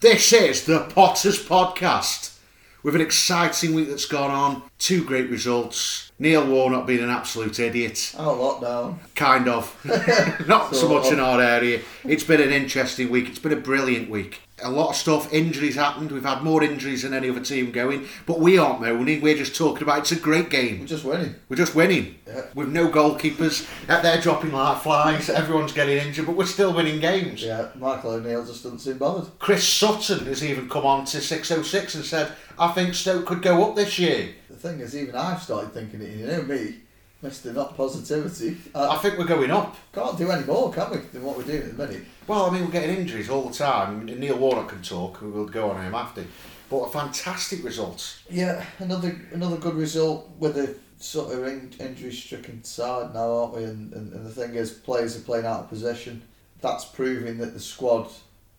This is the Potters Podcast. With an exciting week that's gone on, two great results. Neil Warnock being an absolute idiot. Oh, lockdown. Kind of. Not so Sort much in our area. It's been an interesting week. It's been a brilliant week. A lot of stuff, injuries happened. We've had more injuries than any other team going. But we aren't moaning. We're just talking about it's a great game. We're just winning. We're just winning. Yeah. With no goalkeepers. They're dropping like flies. Everyone's getting injured. But we're still winning games. Yeah, Michael O'Neill just doesn't seem bothered. Chris Sutton has even come on to 606 and said, I think Stoke could go up this year. The thing is, even I've started thinking it. You know me, Mister Not Positivity. I I think we're going up. can't do any more, can we, than what we're doing at the minute? Well, I mean, we're getting injuries all the time. Neil Warnock can talk, we'll go on him after. But a fantastic result. Yeah, another another good result with a sort of in, injury-stricken side now, aren't we? And, and, and the thing is, players are playing out of position. That's proving that the squad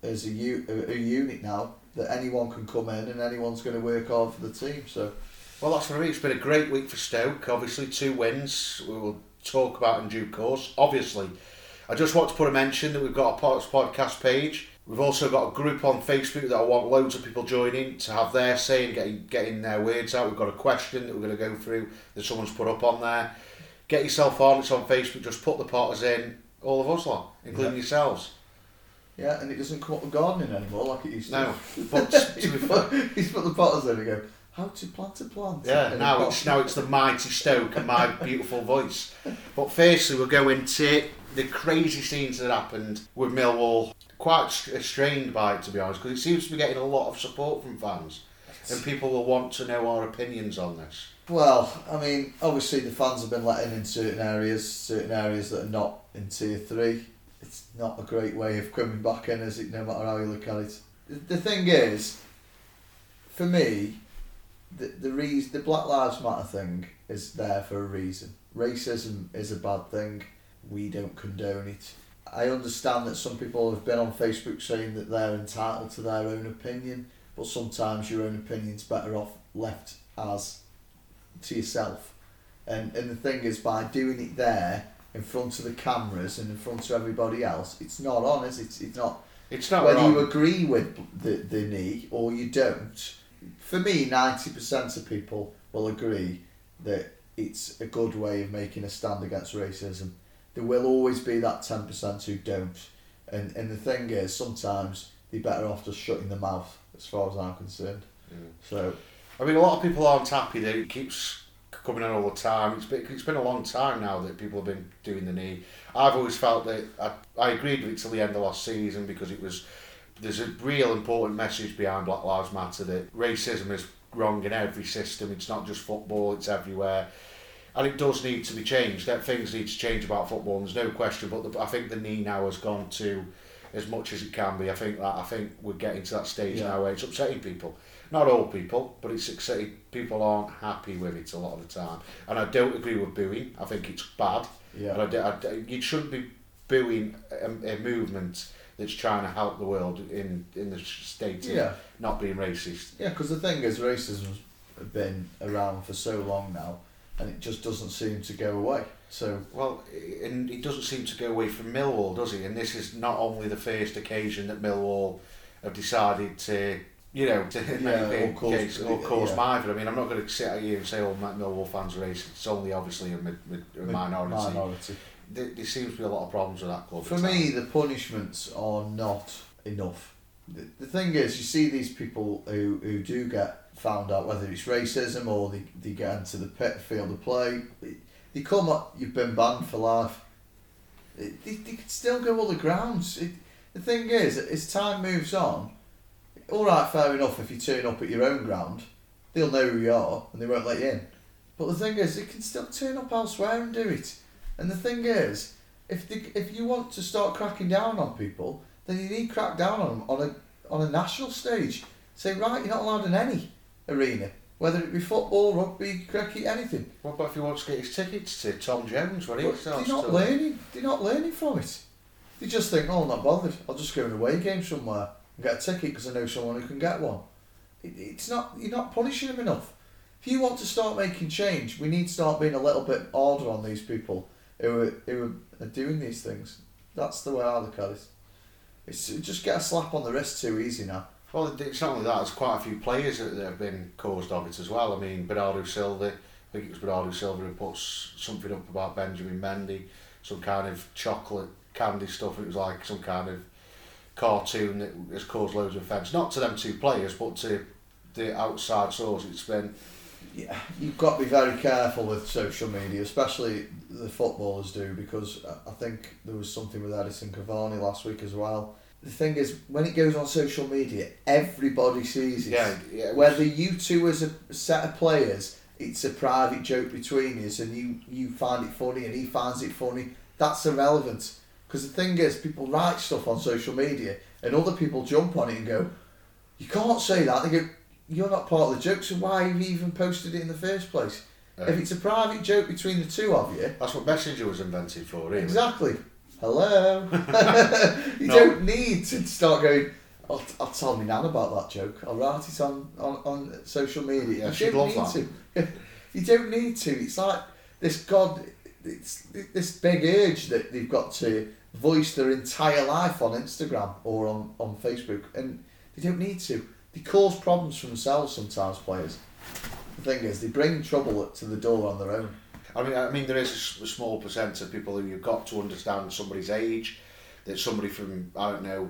is a, u- a, a unit now. That anyone can come in and anyone's going to work hard for the team. So Well, that's what I mean. It's been a great week for Stoke. Obviously, two wins. We will talk about in due course. Obviously, I just want to put a mention that we've got a Potters podcast page. We've also got a group on Facebook that I want loads of people joining to have their say and getting getting their words out. We've got a question that we're going to go through that someone's put up on there. Get yourself on. It's on Facebook. Just put the Potters in. All of us lot, including Yeah. yourselves. yeah, and it doesn't come up with gardening anymore like it used to. No, but to he's, be put, he's put the potters in go, how to plant a plant. Yeah, in now it's now it's the mighty Stoke and my beautiful voice. But firstly, we're going to the crazy scenes that happened with Millwall. Quite st- strained by it, to be honest, because it seems to be getting a lot of support from fans, and people will want to know our opinions on this. Well, I mean, obviously the fans have been letting in certain areas, certain areas that are not in tier three. It's not a great way of coming back in, is it? No matter how you look at it. The thing is, for me, the the reason the Black Lives Matter thing is there for a reason. Racism is a bad thing. We don't condone it. I understand that some people have been on Facebook saying that they're entitled to their own opinion, but sometimes your own opinion's better off left as to yourself. And and the thing is, by doing it there in front of the cameras and in front of everybody else, it's not on, is it? It's, it's not. It's not whether wrong. you agree with the, the knee or you don't. For me, ninety percent of people will agree that it's a good way of making a stand against racism. There will always be that ten percent who don't. And and the thing is, sometimes they're better off just shutting their mouth, as far as I'm concerned. Mm. So I mean, a lot of people aren't happy that it keeps coming in all the time. It's been, it's been a long time now that people have been doing the knee. I've always felt that I, I agreed with it till the end of last season because it was there's a real important message behind Black Lives Matter that racism is wrong in every system. It's not just football; it's everywhere. And it does need to be changed. That things need to change about football. There's no question. But the, I think the knee now has gone to as much as it can be. I think that I think we're getting to that stage Yeah. now where it's upsetting people. Not all people, but it's upsetting. People aren't happy with it a lot of the time. And I don't agree with booing. I think it's bad. yeah. And I, I, you shouldn't be booing a, a movement that's trying to help the world in in the state of Yeah. not being racist. Yeah, because the thing is, racism's been around for so long now, and it just doesn't seem to go away. So Well, and it doesn't seem to go away from Millwall, does he? And this is not only the first occasion that Millwall have decided to, you know, to Yeah, or cause- case or cause yeah. I mean, I'm not going to sit out here and say, "Oh, my Millwall fans are racist." It's only obviously a, a minority. minority. There, there seems to be a lot of problems with that club. For me, the punishments are not enough. The, the thing is, you see these people who, who do get found out, whether it's racism or they, they get into the pit field of play, they come up, you've been banned for life. They, they, they could still go all the grounds. It, the thing is, as time moves on, alright, fair enough, if you turn up at your own ground, they'll know who you are and they won't let you in. But the thing is, they can still turn up elsewhere and do it. And the thing is, if they, if you want to start cracking down on people, then you need to crack down on them on a on a national stage. Say right, you're not allowed in any arena, whether it be football, rugby, cricket, anything. What about if he wants to get his tickets to Tom Jones when he But starts they're not to- learning. They're not learning from it. They just think, oh, I'm not bothered. I'll just go to an away game somewhere and get a ticket because I know someone who can get one. It, it's not. You're not punishing them enough. If you want to start making change, we need to start being a little bit harder on these people who are, who are doing these things. That's the way I look at it. It's just get a slap on the wrist too easy now. Well, it's not only that. There's quite a few players that have been caused of it as well. I mean, Bernardo Silva. I think it was Bernardo Silva who put something up about Benjamin Mendy, some kind of chocolate candy stuff. It was like some kind of cartoon that has caused loads of offence. Not to them two players, but to the outside source. It's been. Yeah, you've got to be very careful with social media, especially the footballers do, because I think there was something with Edinson Cavani last week as well. The thing is, when it goes on social media, everybody sees it. Yeah, yeah. Whether you two as a set of players, it's a private joke between you, and you you find it funny and he finds it funny. That's irrelevant. Because the thing is, people write stuff on social media, and other people jump on it and go, "You can't say that." They go, "You're not part of the joke, so why have you even posted it in the first place?" if it's a private joke between the two of you, that's what Messenger was invented for, really. Exactly. Hello. you No. don't need to start going. I'll, I'll tell my nan about that joke. I'll write it on, on, on social media. Yeah, you she'd don't love need to. you don't need to. It's like this god. It's this big urge that they've got to voice their entire life on Instagram or on, on Facebook, and they don't need to. They cause problems for themselves sometimes. Players. The thing is, they bring trouble to the door on their own. I mean, I mean, there is a small percent of people who you've got to understand somebody's age. That somebody from I don't know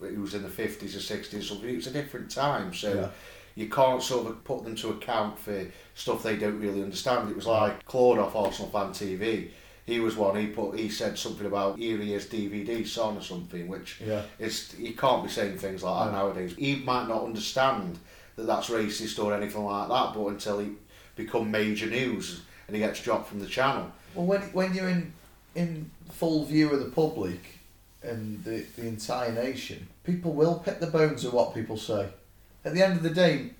uh, who was in the fifties or sixties, something. It's a different time, so Yeah. you can't sort of put them to account for stuff they don't really understand. It was like Claude off Arsenal Fan TV. He was one. He put. He said something about Eria's DVD son or something, which Yeah. it's you can't be saying things like that No. nowadays. He might not understand that that's racist or anything like that, but until he become major news and he gets dropped from the channel. Well, when when you're in in full view of the public and the, the entire nation, people will pick the bones of what people say. At the end of the day,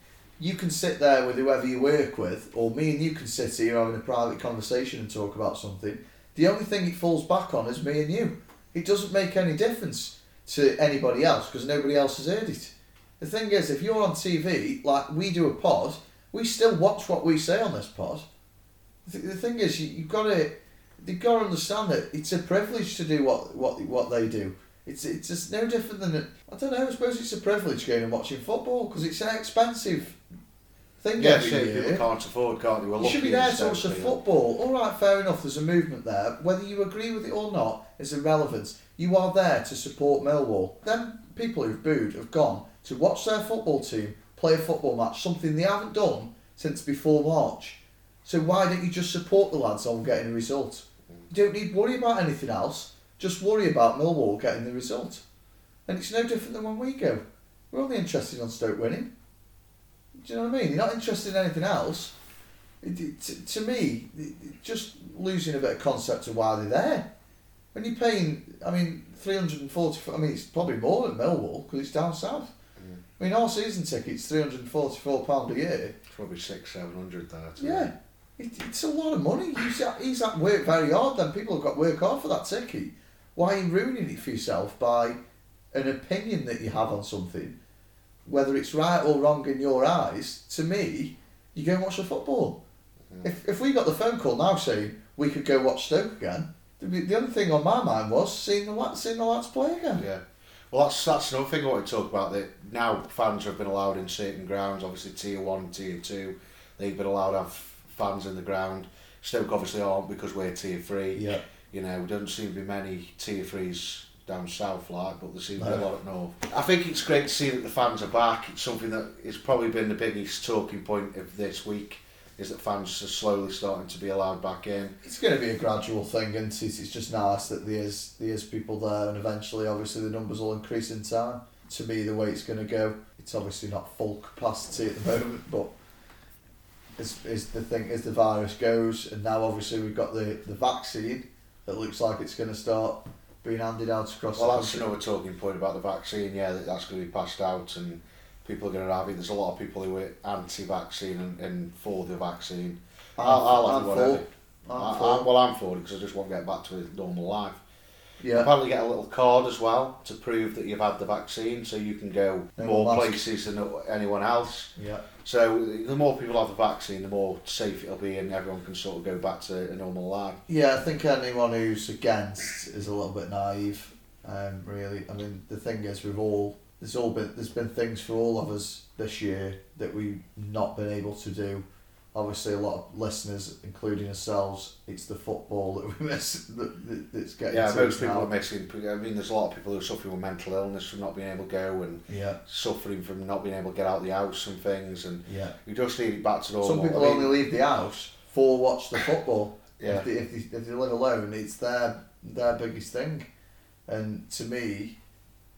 you can sit there with whoever you work with, or me and you can sit here having a private conversation and talk about something. The only thing it falls back on is me and you. It doesn't make any difference to anybody else because nobody else has heard it. The thing is, if you're on TV, like we do a pod, we still watch what we say on this pod. The, thing is, you, you've got to you've got to understand that it's a privilege to do what what what they do. It's it's just no different than. I don't know. I suppose it's a privilege going and watching football because it's expensive thing Yeah, every year. people can't afford, can't they? We're You should be there to watch the sense, you know. football. All right, fair enough. There's a movement there. Whether you agree with it or not is irrelevant. You are there to support Millwall. Them people who've booed have gone to watch their football team play a football match, something they haven't done since before March. So why don't you just support the lads on getting a result? You don't need to worry about anything else. Just worry about Millwall getting the result. And it's no different than when we go. We're only interested on Stoke winning. Do you know what I mean? You're not interested in anything else. It, it, to, to me, it, just losing a bit of concept of why they're there. When you're paying, I mean, 340, I mean, it's probably more than Millwall because it's down south. Mm. I mean, our season ticket's £344 a year. It's probably six, seven hundred there. too. Yeah, it, it's a lot of money. He's he's at work very hard, then people have got to work hard for that ticket. Why are you ruining it for yourself by an opinion that you have on something, whether it's right or wrong in your eyes? To me, you go and watch the football. Mm. If, if we got the phone call now saying we could go watch Stoke again, the, the other thing on my mind was seeing the seeing the lads play again. Yeah. Well, that's that's another thing I want to talk about. That now fans have been allowed in certain grounds. Obviously, tier one, tier two, they've been allowed to have fans in the ground. Stoke obviously aren't because we're tier three. Yeah. You know, there doesn't seem to be many tier threes down south like, but there seems to be a lot up north. I think it's great to see that the fans are back. It's something that has probably been the biggest talking point of this week. Is that fans are slowly starting to be allowed back in. It's going to be a gradual thing, and it's, it's just nice that there's there's people there, and eventually, obviously, the numbers will increase in time. To me, the way it's going to go, it's obviously not full capacity at the moment, but as, as the thing as the virus goes, and now obviously we've got the, the vaccine that looks like it's going to start being handed out across Well, the that's another talking point about the vaccine. Yeah, that that's going to be passed out, and people are going to have it. There's a lot of people who are anti-vaccine and, and for the vaccine. I'm, I'll, I'll have I'm it whatever. for- I'm I, for- I, well, I'm for it because I just want to get back to a normal life. Yeah, Apparently, get a little card as well to prove that you've had the vaccine, so you can go No more mask. places than anyone else. yeah. So the more people have the vaccine, the more safe it'll be, and everyone can sort of go back to a normal life. Yeah, I think anyone who's against is a little bit naive. Um, really, I mean, the thing is, we've all there's all been there's been things for all of us this year that we've not been able to do. Obviously, a lot of listeners, including ourselves, it's the football that we miss that, that that's getting. Yeah, most people now. are missing. I mean, there's a lot of people who are suffering with mental illness from not being able to go and Yeah, suffering from not being able to get out of the house and things. And yeah. we just need it back to normal. Some people I mean, only leave the house for watch the football. Yeah. If, they, if, they, if they live alone, it's their their biggest thing. And to me,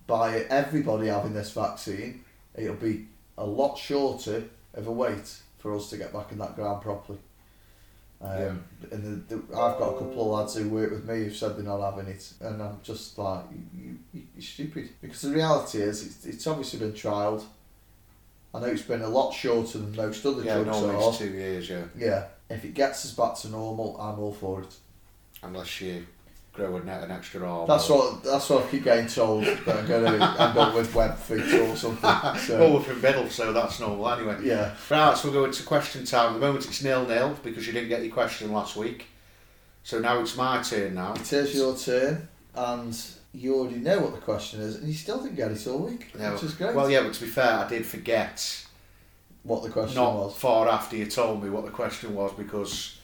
by everybody having this vaccine, it'll be a lot shorter of a wait for us to get back in that ground properly. Um, And the, the, I've got a couple of lads who work with me who've said they're not having it, and I'm just like, you, you, you're stupid. Because the reality is, it's, it's obviously been trialled. I know it's been a lot shorter than most other yeah, drugs normally it's two years, yeah. Yeah, if it gets us back to normal, I'm all for it. Unless you grow an extra arm. That's or- what that's what I keep getting told that I'm going to end up with web feet or something. Well, So we're from middle, so that's normal anyway. yeah, Right, so we'll go into question time. At the moment it's nil nil because you didn't get your question last week. So now it's my turn now. it is your turn, and you already know what the question is, and you still didn't get it all week, No. which is great. Well, yeah, but to be fair, I did forget what the question not was. far after you told me what the question was because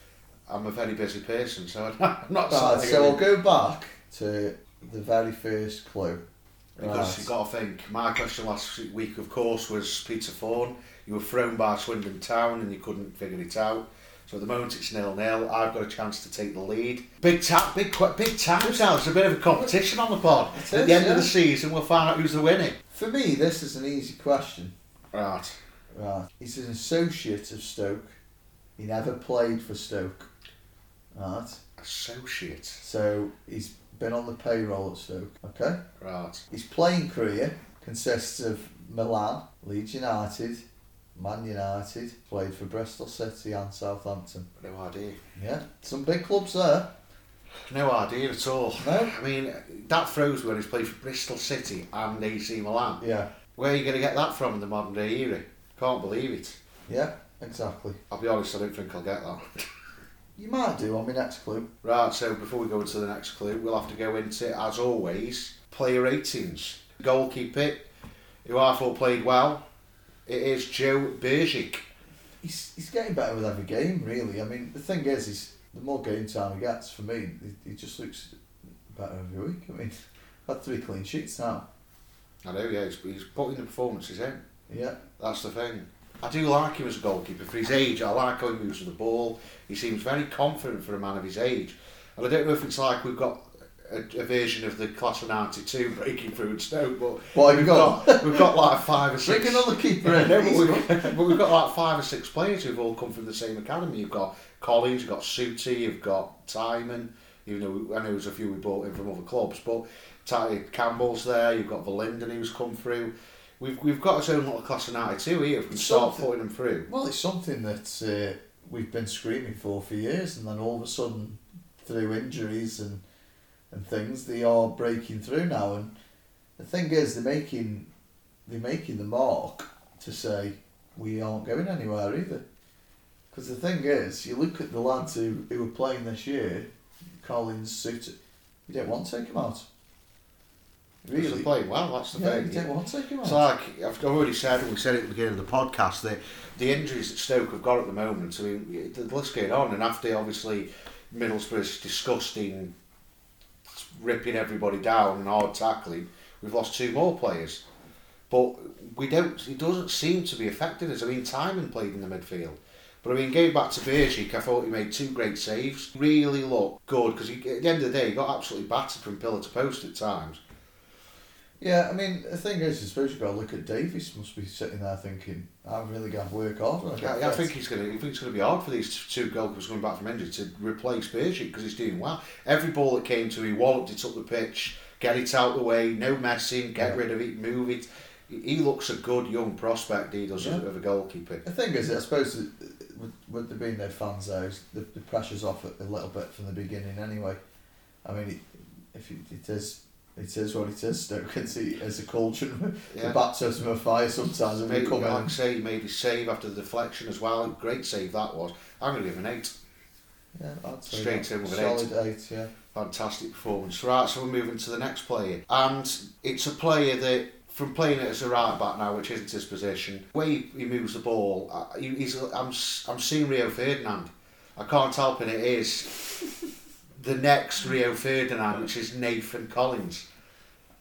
I'm a very busy person, so I'm not Right, so I'll go back to the very first clue. because Right. you've got to think. My question last week, of course, was Peter Thorne. You were thrown by Swindon Town and you couldn't figure it out. So at the moment it's nil nil. I've got a chance to take the lead. Big tap, big big times now. It's a bit of a competition on the pod. It At is, the end yeah. of the season, we'll find out who's the winner. For me, this is an easy question. Right. Right, he's an associate of Stoke. He never played for Stoke. Right, Associate. so he's been on the payroll at Stoke. Okay. Right. His playing career consists of Milan, Leeds United, Man United, played for Bristol City and Southampton. No idea. Yeah, some big clubs there. No idea at all. No? I mean, that throws me when he's played for Bristol City and AC Milan. Yeah, Where are you going to get that from in the modern day era? Can't believe it. yeah, exactly. I'll be honest, I don't think I'll get that. You might do on my next clue. Right, so before we go into the next clue, we'll have to go into, as always, player ratings. Goalkeeper, who I thought played well, it is Joe Bursik. He's, he's getting better with every game, really. I mean, the thing is, is the more game time he gets, for me, he, he just looks better every week. I mean, had three clean sheets now. I know, yeah, he's, he's putting the performances in. Yeah, That's the thing. I do like him as a goalkeeper. For his age, I like how he moves with the ball. He seems very confident for a man of his age. And I don't know if it's like we've got a, a version of the class of 92 breaking through at Stoke, but What we've got? we've got like five or six. bring another keeper in. No, but, we've, but we've got like five or six players who've all come from the same academy. You've got Collins, you've got Souttar, you've got Tymon, even though I know there's a few we brought in from other clubs, but Ty Campbell's there, you've got Verlinden who's come through. We've, we've got our own little class of 92 here, we can start putting them through. Well, it's something that uh, we've been screaming for for years, and then all of a sudden, through injuries and and things, they are breaking through now. And the thing is, they're making they're making the mark to say we aren't going anywhere either. Because the thing is, you look at the lads who, who were playing this year, Collins, Souttar, you don't want to take them out. Really? Playing well, that's the Yeah, thing. you don't want to take them out. It's like I've already said, and we said it at the beginning of the podcast, that the injuries that Stoke have got at the moment, I mean, the list going on, and after obviously Middlesbrough's disgusting ripping everybody down and hard tackling, we've lost two more players. But we don't, it doesn't seem to be affecting us. I mean, Tymon played in the midfield. But I mean, going back to Bursik, I thought he made two great saves. Really looked good because at the end of the day, he got absolutely battered from pillar to post at times. Yeah, I mean, the thing is, I suppose you've got to look at Davies. Must be sitting there thinking, "I'm really going to work hard." I get Yeah, I think he's going to. I think it's going to be hard for these two goalkeepers coming back from injury to replace Bursik because he's doing well. Every ball that came to him, he walloped it up the pitch, get it out the way, no messing, get Yeah. rid of it, move it. He looks a good young prospect. He does Yeah. of a goalkeeper. The thing is, I suppose, uh, with, with there being no fans there, the, the pressure's off a, a little bit from the beginning anyway. I mean, it, if it, it is, it is what it is. Stoke it's a, it's a cauldron. Yeah. The baptism of fire sometimes. Made, you come like say, he made his save after the deflection as well. Great save that was. I'm going to give an eight. yeah, I'd Straight in with an eight. solid eight. Yeah, Fantastic performance. Right, so we're moving to the next player. And it's a player that, from playing it as a right back now, which isn't his position, the way he, moves the ball, uh, he's, I'm, I'm seeing Rio Ferdinand. I can't help it, it is the next Rio Ferdinand, which is Nathan Collins.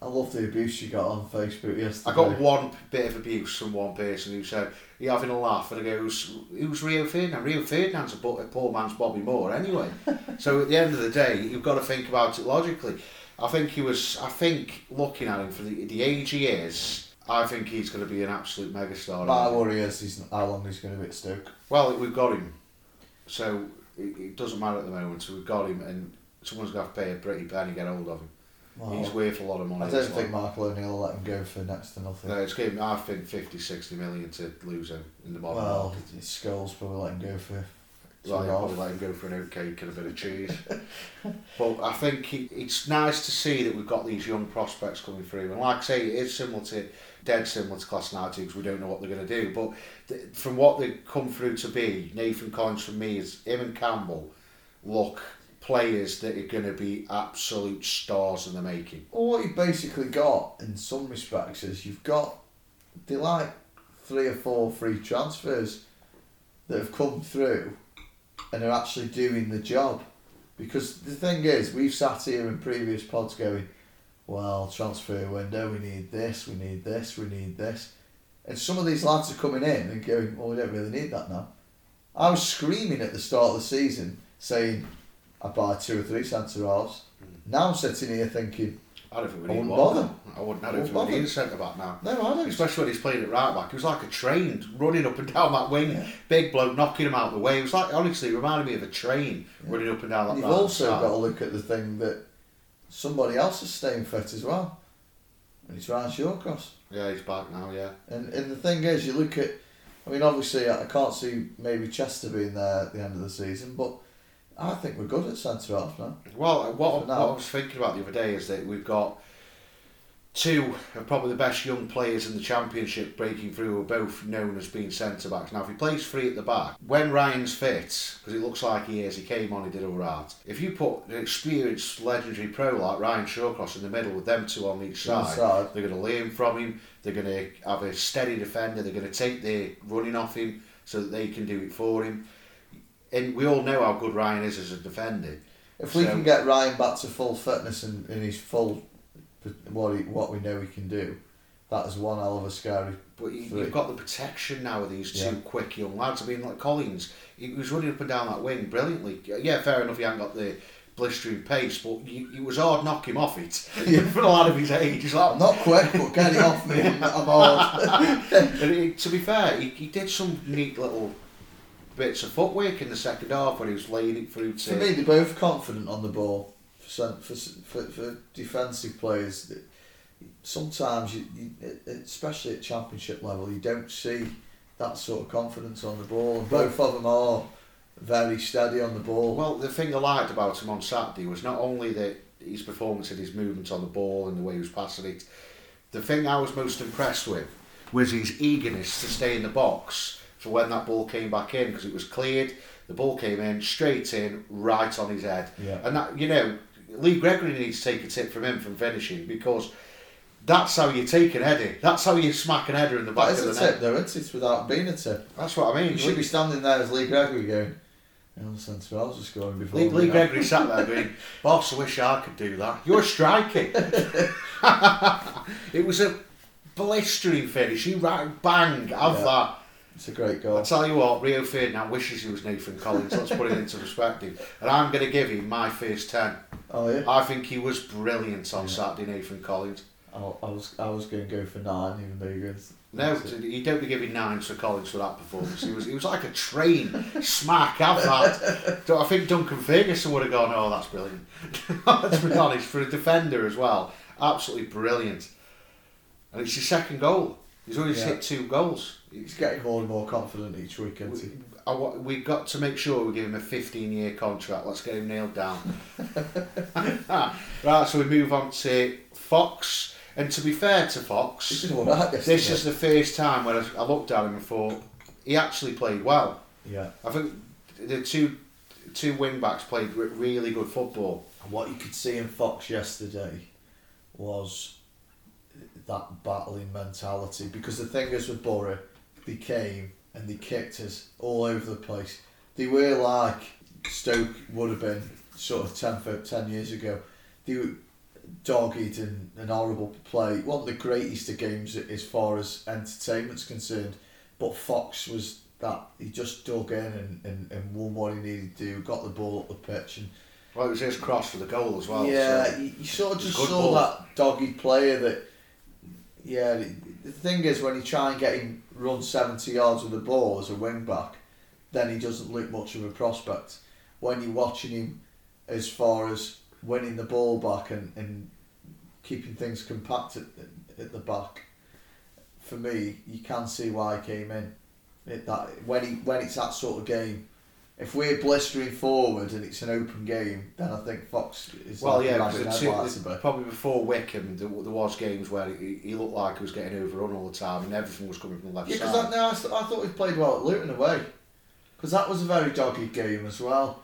I love the abuse you got on Facebook yesterday. I got one bit of abuse from one person who said, You're having a laugh, and I goes, Who's Rio Ferdinand? Rio Ferdinand's a, poor man's Bobby Moore anyway. so at the end of the day, you've got to think about it logically. I think he was, I think looking at him for the, the age he is, I think he's going to be an absolute megastar. My worry is he's, how long he's going to be at Stoke. Well, we've got him, so it, it doesn't matter at the moment. So we've got him, and someone's got to pay a pretty penny to get hold of him. He's worth a lot of money. I don't think. Mark Loney will let him go for next to nothing. No, it's given, I think 50, 60 million to lose him in the modern well, market. Skulls probably let him go for. Well, I'll probably let him go for an oat cake and a bit of cheese. but I think he, it's nice to see that we've got these young prospects coming through. And like I say, it is similar to, dead similar to Class 90 because we don't know what they're going to do. But th- from what they've come through to be, Nathan Collins for me is him and Campbell look players that are going to be absolute stars in the making. Well, what you basically got in some respects is you've got they like three or four free transfers that have come through and are actually doing the job. Because the thing is, we've sat here in previous pods going, well, transfer window, we need this, we need this, we need this. And some of these lads are coming in and going, well, we don't really need that now. I was screaming at the start of the season saying, I'd buy two or three centre halves. Hmm. Now I'm sitting here thinking, I don't think we I need wouldn't one. bother. I wouldn't. I I don't wouldn't think we need a centre back now. no, I don't. Especially when he's playing at right back. He was like a train running up and down that wing. Yeah. Big bloke knocking him out of the way. It was like, honestly, it reminded me of a train Yeah. running up and down that You've right also side. got to look at the thing that somebody else is staying fit as well. And it's Ryan Shawcross. Yeah, he's back now, yeah. And and the thing is, you look at, I mean, obviously, I I can't see maybe Chester being there at the end of the season, but I think we're good at centre half now. Well, uh, what, For what now. I was thinking about the other day is that we've got two of probably the best young players in the championship breaking through who are both known as being centre backs. Now, if he plays three at the back, when Ryan's fit, because it looks like he is, he came on, he did all right. If you put an experienced, legendary pro like Ryan Shawcross in the middle with them two on each side, side. they're going to learn from him. They're going to have a steady defender. They're going to take the running off him so that they can do it for him. And we all know how good Ryan is as a defender. If we So- can get Ryan back to full fitness and, and his full, what he, what we know he can do, that is one hell of a scary. But you, you've got the protection now of these two Yeah. quick young lads. I mean, like Collins, he was running up and down that wing brilliantly. Yeah, fair enough, he hadn't got the blistering pace, but you, it was hard knock him off it. yeah. For a lad of his age, he's like, not quick, but get it off me. I'm, I'm hard. and he, to be fair, he, he did some neat little bits of footwork in the second half when he was laying it through to. For me, they're both confident on the ball. For for for, for defensive players, sometimes you, you, especially at championship level, you don't see that sort of confidence on the ball. And both of them are very steady on the ball. Well, the thing I liked about him on Saturday was not only that his performance and his movement on the ball and the way he was passing it. The thing I was most impressed with was his eagerness to stay in the box for when that ball came back in because it was cleared. The ball came in straight in, right on his head, Yeah. and that you know, Lee Gregory needs to take a tip from him from finishing because that's how you take an header. That's how you smack an header in the back that of is the a net. tip, though, isn't it? Without being a tip, That's what I mean. you should be standing there as Lee Gregory going. Centre halves are scoring before. Lee, Lee. Gregory sat there going, Boss, I wish I could do that. You're striking. it was a blistering finish. He right bang, have Yeah. that. It's a great goal. I tell you what, Rio Ferdinand wishes he was Nathan Collins. Let's put it into perspective. And I'm going to give him my first 10. Oh yeah. I think he was brilliant on Yeah. Saturday, Nathan Collins. I, I was I was going to go for nine, even though you're going. No, you don't be giving nines for Collins for that performance. He was he was like a train. Smack, have that. So I think Duncan Ferguson would have gone, oh, that's brilliant. Let's be honest, for a defender as well, absolutely brilliant. And it's his second goal. He's only Yeah. hit two goals. He's getting more and more confident each week, isn't he? We, I, we've got to make sure we give him a 15 year contract. Let's get him nailed down. right, so we move on to Fox. And to be fair to Fox, did all right yesterday. this is the first time when I, I looked at him and thought he actually played well. yeah. I think the two two wing backs played re- really good football. And what you could see in Fox yesterday was that battling mentality. Because the thing is with Borough, they came and they kicked us all over the place. They were like Stoke would have been sort of 10, fif- 10 years ago. They were dogged and, and horrible play. One of the greatest of games as far as entertainment's concerned. But Fox was that he just dug in and, and, and won what he needed to do, got the ball up the pitch and Well, it was his cross for the goal as well. yeah, so- you, you sort of just saw ball. that doggy player that. Yeah, the, thing is, when you try and get him run 70 yards with the ball as a wing back, then he doesn't look much of a prospect. When you're watching him as far as winning the ball back and, and keeping things compact at, at the back, for me, you can see why he came in. It, that when he when it's that sort of game, if we're blistering forward and it's an open game, then I think Fox is Well, yeah, because the the two, the- probably before Wycombe, there, there was games where he, he looked like he was getting overrun all the time, and everything was coming from the left side. Yeah, because no, I, I thought we played well at Luton away. Because that was a very dogged game as well.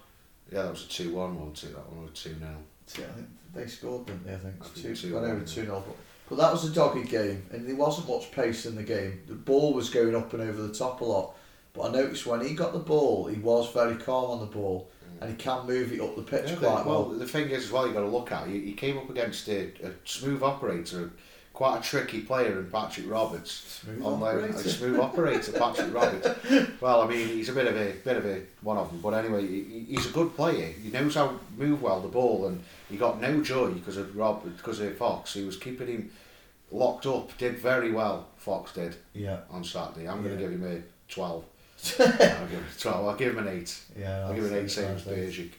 Yeah, that was a 2-1-2, That one was two 0 See, I think they scored, didn't they? I think I think two over two 0 but, but that was a dogged game, and there wasn't much pace in the game. The ball was going up and over the top a lot, but I noticed when he got the ball, he was very calm on the ball, mm. and he can move it up the pitch Yeah, quite well, well. the thing is, as well, you've got to look at. He, he came up against a, a smooth operator, quite a tricky player in Patrick Roberts. Smooth on loan, a operator. smooth operator, Patrick Roberts. Well, I mean, he's a bit of a bit of a one of them, but anyway, he, he's a good player. He knows how to move well the ball, and he got no joy because of Rob, because of Fox. He was keeping him locked up. Did very well. Fox did Yeah, on Saturday. I'm going to give him a twelve. I'll give him twelve. I'll give him an eight. yeah. I'll give him an eight. that's Same as. Bursik.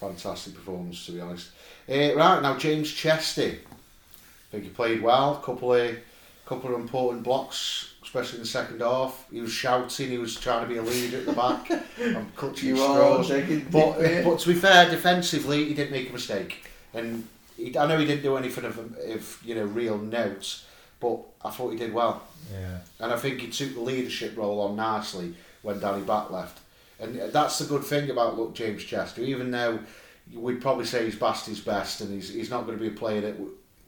Fantastic performance, to be honest. Uh, right now, James Chester. I think he played well. Couple of couple of important blocks, especially in the second half. He was shouting. He was trying to be a leader at the back. I'm clutching You straws. But, but to be fair, defensively, he didn't make a mistake. And he, I know he didn't do anything of, of you know real notes, but I thought he did well. yeah. And I think he took the leadership role on nicely when Danny Back left. And that's the good thing about look James Chester. Even though we'd probably say he's past his best and he's, he's not going to be a player that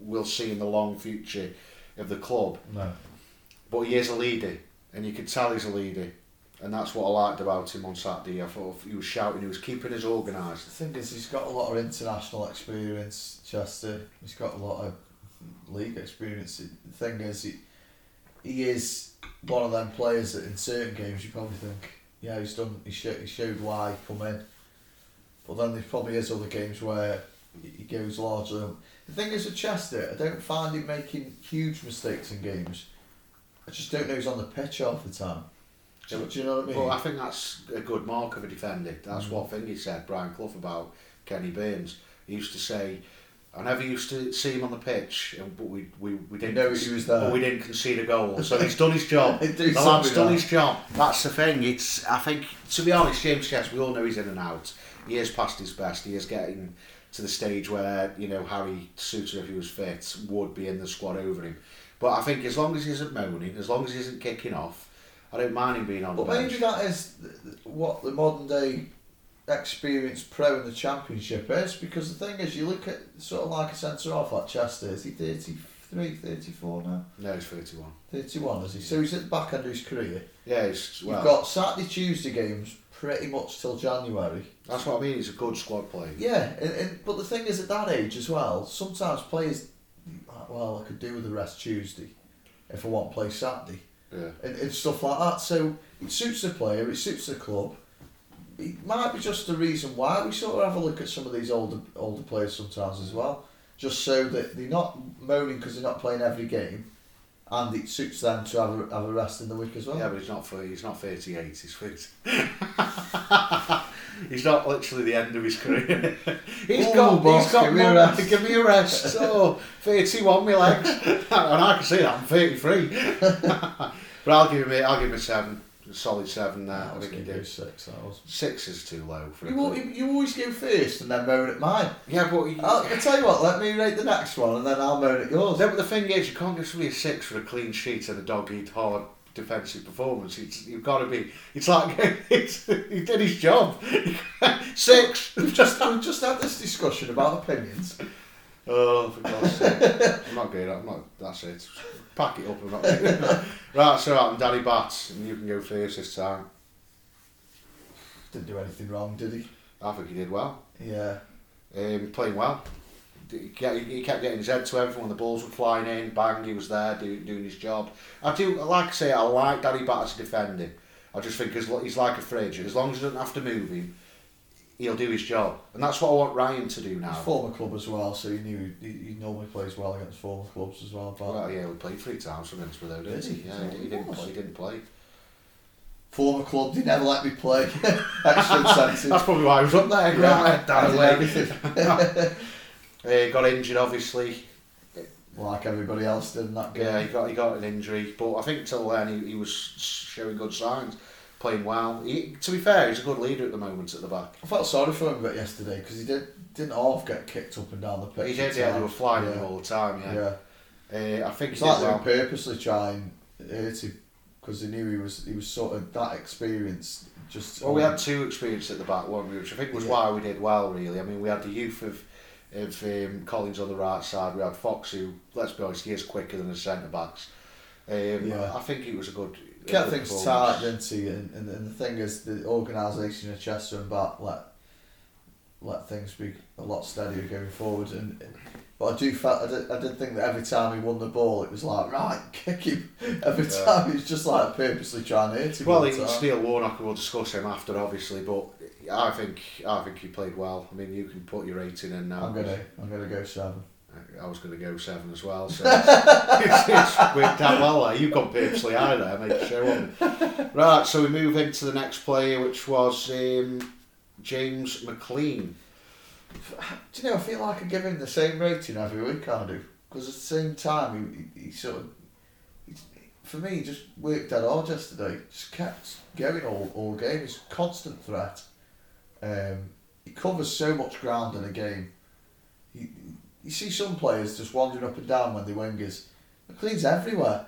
we'll see in the long future of the club, No. but he is a leader. And you can tell he's a leader. And that's what I liked about him on Saturday. I thought he was shouting, he was keeping us organised. The thing is, he's got a lot of international experience, Chester. He's got a lot of league experience. The thing is, he, he is one of them players that in certain games you probably think, yeah, he's done. He, sho- he showed why he come in. But then there probably is other games where he goes larger. The thing is with Chester, I don't find him making huge mistakes in games. I just don't know he's on the pitch half the time. Do, do you know what I mean? Well, I think that's a good mark of a defender. That's Mm. what thing he said, Brian Clough, about Kenny Burns. He used to say, I never used to see him on the pitch, but we, we, we didn't know he was there. but we didn't concede a goal. So he's done his job. The lad's done his job. That's the thing. It's I think to be honest, James Chess, we all know he's in and out. He is past his best. He is getting to the stage where you know Harry Souttar, if he was fit, would be in the squad over him. But I think as long as he isn't moaning, as long as he isn't kicking off, I don't mind him being on But the bench. maybe that is what the modern day experienced pro in the championship is because the thing is you look at sort of like a centre half like Chester is he 33 34 now No, he's 31. 31 is he so he's at the back end of his career Yeah, he's, well, you've got Saturday Tuesday games pretty much till January that's what I mean. He's a good squad player. yeah and, and but the thing is at that age as well sometimes players well I could do with the rest Tuesday if I want to play Saturday Yeah. and, and stuff like that. So it suits the player, it suits the club. It might be just the reason why we sort of have a look at some of these older older players sometimes as well, just so that they're not moaning because they're not playing every game, and it suits them to have a, have a rest in the week as well. Yeah, but he's not. For, he's not thirty-eight. He's fit. he's not literally the end of his career. he's Ooh, got. boss, he's got give me a rest. Give me a rest. So thirty-one, my legs, and I can see that I'm thirty-three. but I'll give him. A, I'll give him a seven. A solid seven there. I I think he going did. six. That was. Six is too low for You, al- him. you always go first and then moan at mine. Yeah, but. He, I'll, I'll tell you what, let me rate the next one and then I'll moan at yours. No, but the thing is, you can't give somebody a six for a clean sheet and a dog-eat hard defensive performance. It's, you've got to be. It's like it's, he did his job. six. We've just, we've just had this discussion about opinions. Oh, for God's sake. I'm not going, I'm not, that's it. Pack it up, I'm not going. right, so I'm Danny Batts, and you can go first this time. Didn't do anything wrong, did he? I think he did well. Yeah. Um, playing well. He kept, getting his head to everything when the balls were flying in. Bang, he was there doing, doing his job. I do, like I say, I like Danny Batth's defending. I just think he's, he's like a fridge. As long as he doesn't have to move him, he'll do his job. And that's what I want Ryan to do now. His former club as well, so he knew he, he normally plays well against former clubs as well. But Well, yeah, we played three times for Middlesbrough though, didn't Did he? he? Yeah, he, he didn't play. He didn't play. former club, they never let me play. Extra incentive. That's probably why I was up there. Yeah, Right, down did away. Uh, got injured, obviously. like everybody else did in that game. Yeah, he got he got an injury, but I think till then he, he was showing good signs, playing well. He, to be fair, he's a good leader at the moment at the back. I felt sorry for him a bit yesterday because he did didn't half get kicked up and down the pitch. He did, yeah. They were flying yeah. him all the time. Yeah, Yeah, uh, I think it's he like did they were purposely trying hurt him because they knew he was he was sort of that experience. Just Well, we had two experiences at the back, weren't we? Which I think was Yeah. why we did well, really. I mean, we had the youth of of um, Collins on the right side. We had Fox, who, let's be honest, he is quicker than the centre backs. Um, Yeah. I think it was a good. Kept things tight, didn't he? And, and, and the thing is, the organisation of Chester and Batth let let things be a lot steadier going forward. And but I do felt I did, I did think that every time he won the ball, it was like right, kick him. Every Yeah. time he was just like purposely trying to hit him. Well, he. Neil Warnock, we'll discuss him after, obviously, but I think I think he played well. I mean, you can put your rating in now. I'm um, gonna I'm gonna go seven. I was going to go seven as well, so it's, it's worked out well there. You've gone purposely high there, mate. So, um, right, so we move into the next player, which was um, James McClean. Do you know? I feel like I give him the same rating every week. I do because at the same time he, he, he sort of for me he just worked that hard yesterday. Just kept going all all game. He's a constant threat. Um, he covers so much ground in a game. He, you see some players just wandering up and down when they wingers. McClean's everywhere.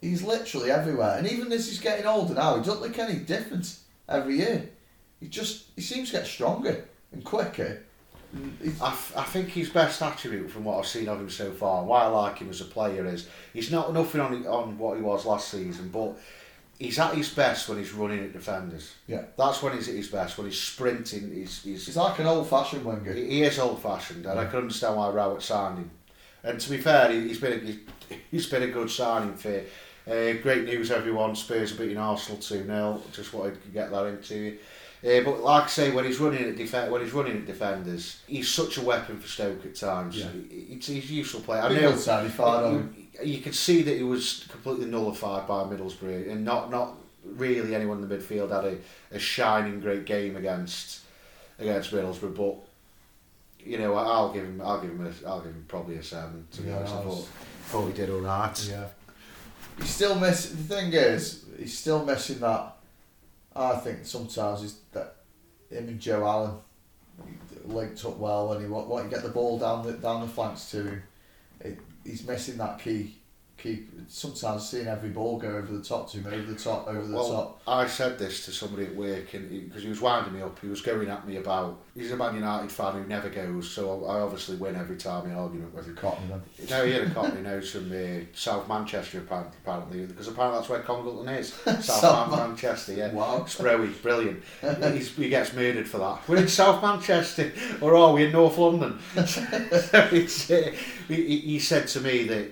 He's literally everywhere, and even as he's getting older now, he doesn't look any different every year. He just he seems to get stronger and quicker. I think his best attribute from what I've seen of him so far, and why I like him as a player, is he's not nothing on on what he was last season, but he's at his best when he's running at defenders. Yeah. That's when he's at his best, when he's sprinting. He's, he's, He's like an old fashioned winger. He, he is old fashioned, and I can understand why Rowett signed him. And to be fair, he, he's been a, he's, been a good signing for. Uh, great news, everyone. Spurs are beating Arsenal two 0 Just wanted to get that into you. Uh, but like I say, when he's running at def- when he's running at defenders, he's such a weapon for Stoke at times. Yeah. He- He's, a useful player. I know fired on him. You could see that he was completely nullified by Middlesbrough, and not not really anyone in the midfield had a, a shining great game against against Middlesbrough. But you know, I'll give him I'll give him a, I'll give him probably a seven. To be Yeah, honest, I I thought thought he did all right. Yeah. He's still missing. The thing is, he's still missing that. I think sometimes is that him and Joe Allen linked up well when he what what you get the ball down the down the flanks to him. He's missing that key. Key. Sometimes seeing every ball go over the top to him, over the top, over the Well, top. I said this to somebody at work, and because he, was winding me up, he was going at me about he's a Man United fan who never goes, so I obviously win every time in argument with him. Me then. No, he had a Cockney nose from uh, South Manchester apparently, apparently, because apparently that's where Congleton is. South, South Man- Manchester, yeah. Wow. Sprowy, brilliant. He's, he gets murdered for that. We're in South Manchester, or are we in North London? so it's, uh, he, he- he said to me that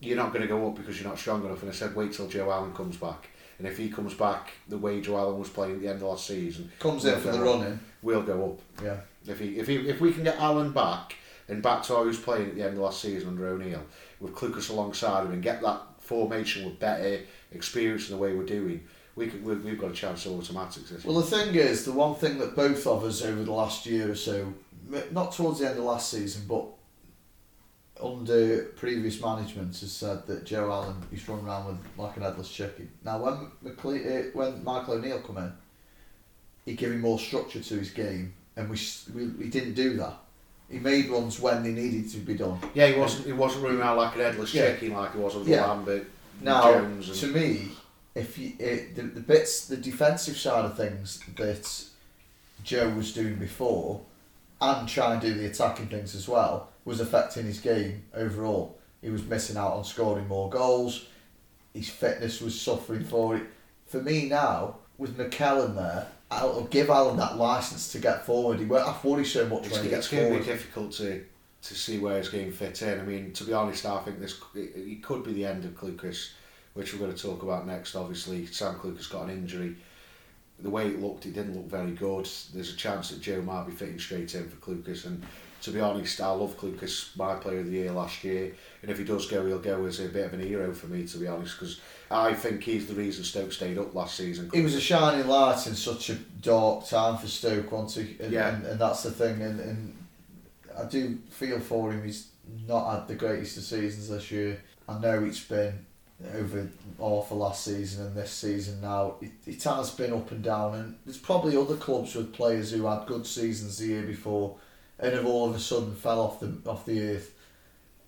you're not going to go up because you're not strong enough, and I said wait till Joe Allen comes back. And if he comes back the way Joe Allen was playing at the end of last season, Comes in for the running. We'll go up. Yeah. If he, if he, if we can get Allen back and back to how he was playing at the end of last season under O'Neill, with Clucas alongside him and get that formation with better experience in the way we're doing, we could, we, we've got a chance of automatics. Well, the thing is, the one thing that both of us over the last year or so, not towards the end of last season, but under previous management, has said that Joe Allen he's run around with like an headless chicken. Now, when McLe- uh, when Michael O'Neill come in, he gave him more structure to his game, and we we, we didn't do that. He made runs when they needed to be done. Yeah, he wasn't he wasn't running around like an headless Yeah. chicken like he was under Yeah. Lambert, Now, and to me, if you it, the, the bits, the defensive side of things that Joe was doing before, and try and do the attacking things as well, was affecting his game overall. He was missing out on scoring more goals. His fitness was suffering for it. For me now, with McKellen there, I'll give Allen that license to get forward. He won't have to worry so much It's, when he it's gets going to be difficult to to see where his game fit in. I mean, to be honest, I think this it, it could be the end of Clucas, which we're going to talk about next. Obviously, Sam Clucas got an injury. The way it looked, it didn't look very good. There's a chance that Joe might be fitting straight in for Clucas. And to be honest, I love Clucas, my player of the year last year. And if he does go, he'll go as a bit of an hero for me, to be honest, because I think he's the reason Stoke stayed up last season. He was a shining light in such a dark time for Stoke, wasn't he? And, Yeah. and, and that's the thing. And, and I do feel for him. He's not had the greatest of seasons this year. I know it's been over awful last season and this season now. It, it has been up and down. And there's probably other clubs with players who had good seasons the year before and have all of a sudden fell off the off the earth.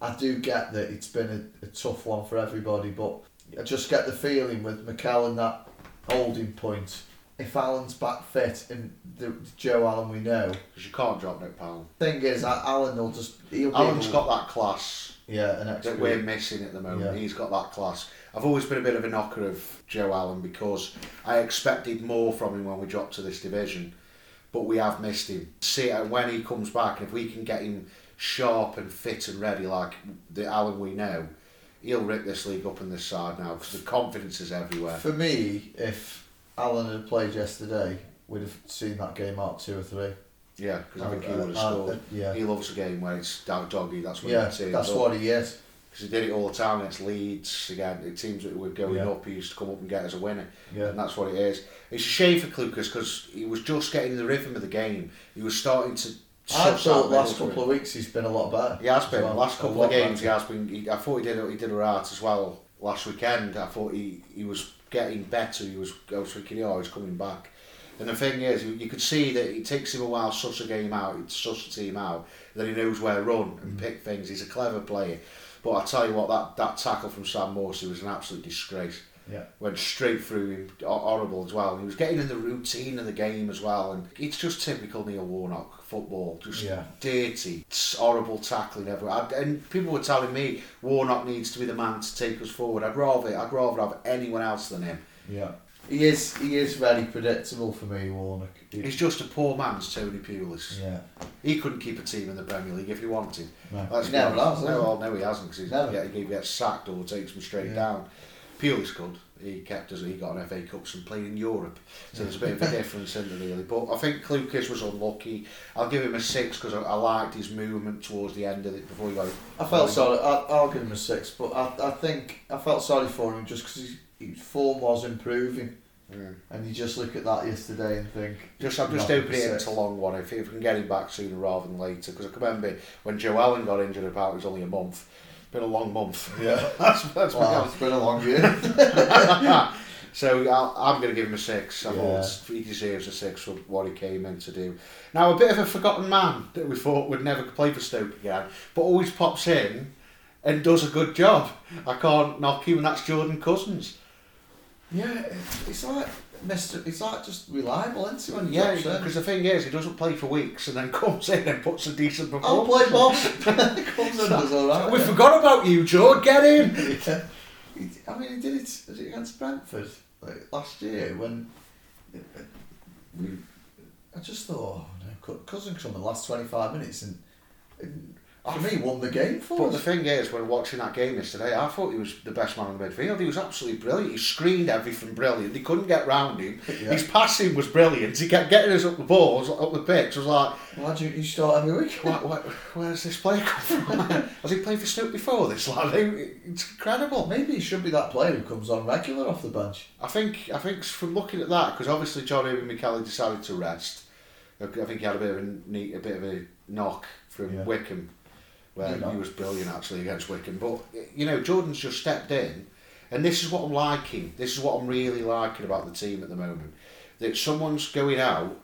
I do get that it's been a, a tough one for everybody, but I just get the feeling with McKellen that holding point. If Allen's back fit and the Joe Allen we know, Because you can't drop Nick Powell. thing is, Allen will just he'll be able- got that class yeah an extra. that we're missing at the moment. Yeah. He's got that class. I've always been a bit of a knocker of Joe Allen because I expected more from him when we dropped to this division, but we have missed him. See when he comes back, if we can get him sharp and fit and ready like the Allen we know, he'll rip this league up in this side now because the confidence is everywhere. For me, if Allen had played yesterday, we'd have seen that game out two or three. Yeah, because I think he Uh, would have uh, scored. uh, yeah. He loves a game where it's dog doggy. That's what Yeah, he that's what he is. Because he did it all the time against Leeds. Again, it seems that we're going Yeah. up. He used to come up and get us a winner. Yeah. And that's what it is. It's a shame for Clucas because he was just getting the rhythm of the game. He was starting to. I thought last couple of weeks he's been a lot better. He has been. well. last couple of games, he has been. He, I thought he did. He did alright as well last weekend. I thought he, he was getting better. He was. I was thinking, oh, he's coming back. And the thing is, you, could see that it takes him a while to suss a game out, to suss a team out. Then he knows where to run and mm. pick things. He's a clever player. But I tell you what, that, that tackle from Sam Morsy was an absolute disgrace. Yeah. Went straight through him, horrible as well. He was getting in the routine of the game as well, and it's just typical Neil Warnock football. Just Yeah. dirty, horrible tackling everywhere. And people were telling me Warnock needs to be the man to take us forward. I'd rather, I'd rather have anyone else than him. Yeah. He is he is very predictable for me, Warnock. He- He's just a poor man's Tony Pulis. yeah. He couldn't keep a team in the Premier League if he wanted. No. Let's He never has. No, well, no, he hasn't because Never. get- he gets sacked or takes him straight Yeah. down. Pulis could. He kept us. He got an FA Cup and played in Europe, so there's a bit of a difference in it really. But I think Clucas was unlucky. I'll give him a six because I, I liked his movement towards the end of it before he got. I felt sorry. I, I'll give him a six, but I, I think I felt sorry for him just because his, his form was improving, Yeah. and you just look at that yesterday and think. Just I'm just Not opening it six. a long one if, if we can get him back sooner rather than later because I can remember when Joe Allen got injured about it was only a month. Been a long month. Yeah. that's that's Well, it's been a long year. so I'll, I'm going to give him a six. I Yeah. he deserves a six for what he came in to do. Now, a bit of a forgotten man that we thought would never play for Stoke again, but always pops in and does a good job. I can't knock him, and that's Jordan Cousins. Yeah, it's like Mister. It's like just reliable, isn't it? When Yeah, because the thing is, he doesn't play for weeks and then comes in and puts a decent I'll performance. play boss. Comes in does all right. We yeah. forgot about you, George. Get in. Yeah. I mean, he did it, was it against Brentford like, last year when uh, we. I just thought, oh no, Cou- cousin come in the last twenty five minutes and, and for me won the game for But the thing is, when watching that game yesterday, I thought he was the best man on the midfield. He was absolutely brilliant. He screened everything brilliant. They couldn't get round him. Yeah. His passing was brilliant. He kept getting us up the balls, up the pitch. I was like, Why do you, start every week? what, what, where's this player come from? Has he played for Stoke before this? Like, it's incredible. Maybe he should be that player who comes on regular off the bench. I think I think from looking at that, because obviously John Obi Mikel decided to rest. I I think he had a bit of a neat, a bit of a knock from Yeah. Wycombe, where knock. he was brilliant actually against Wycombe. But you know, Jordan's just stepped in, and this is what I'm liking. This is what I'm really liking about the team at the moment. That someone's going out,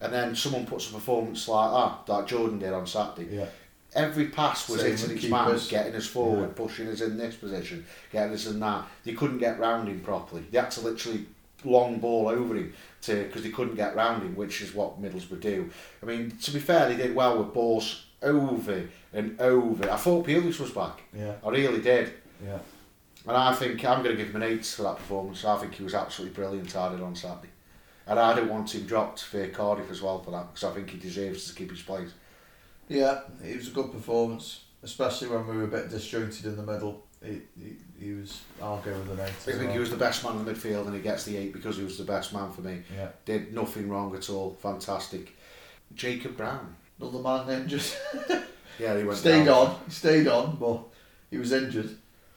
and then someone puts a performance like that, like Jordan did on Saturday. Yeah. Every pass was hitting its man, getting us forward, Yeah. pushing us in this position, getting us in that. They couldn't get round him properly. They had to literally long ball over him to because they couldn't get round him, which is what Middlesbrough do. I mean, to be fair, they did well with balls over and over. I thought Pulis was back. Yeah, I really did. yeah. And I think I'm going to give him an eight for that performance. I think he was absolutely brilliant I did on Saturday. And I don't want him dropped for Cardiff as well for that because I think he deserves to keep his place. Yeah, it was a good performance, especially when we were a bit disjointed in the middle. He, he, he was. I'll go with an eight. I think well. he was the best man in the midfield and he gets the eight because he was the best man for me. Yeah, Did nothing wrong at all. Fantastic. Jacob Brown. another man injured. Yeah, he went stayed down. on. He stayed on, but he was injured.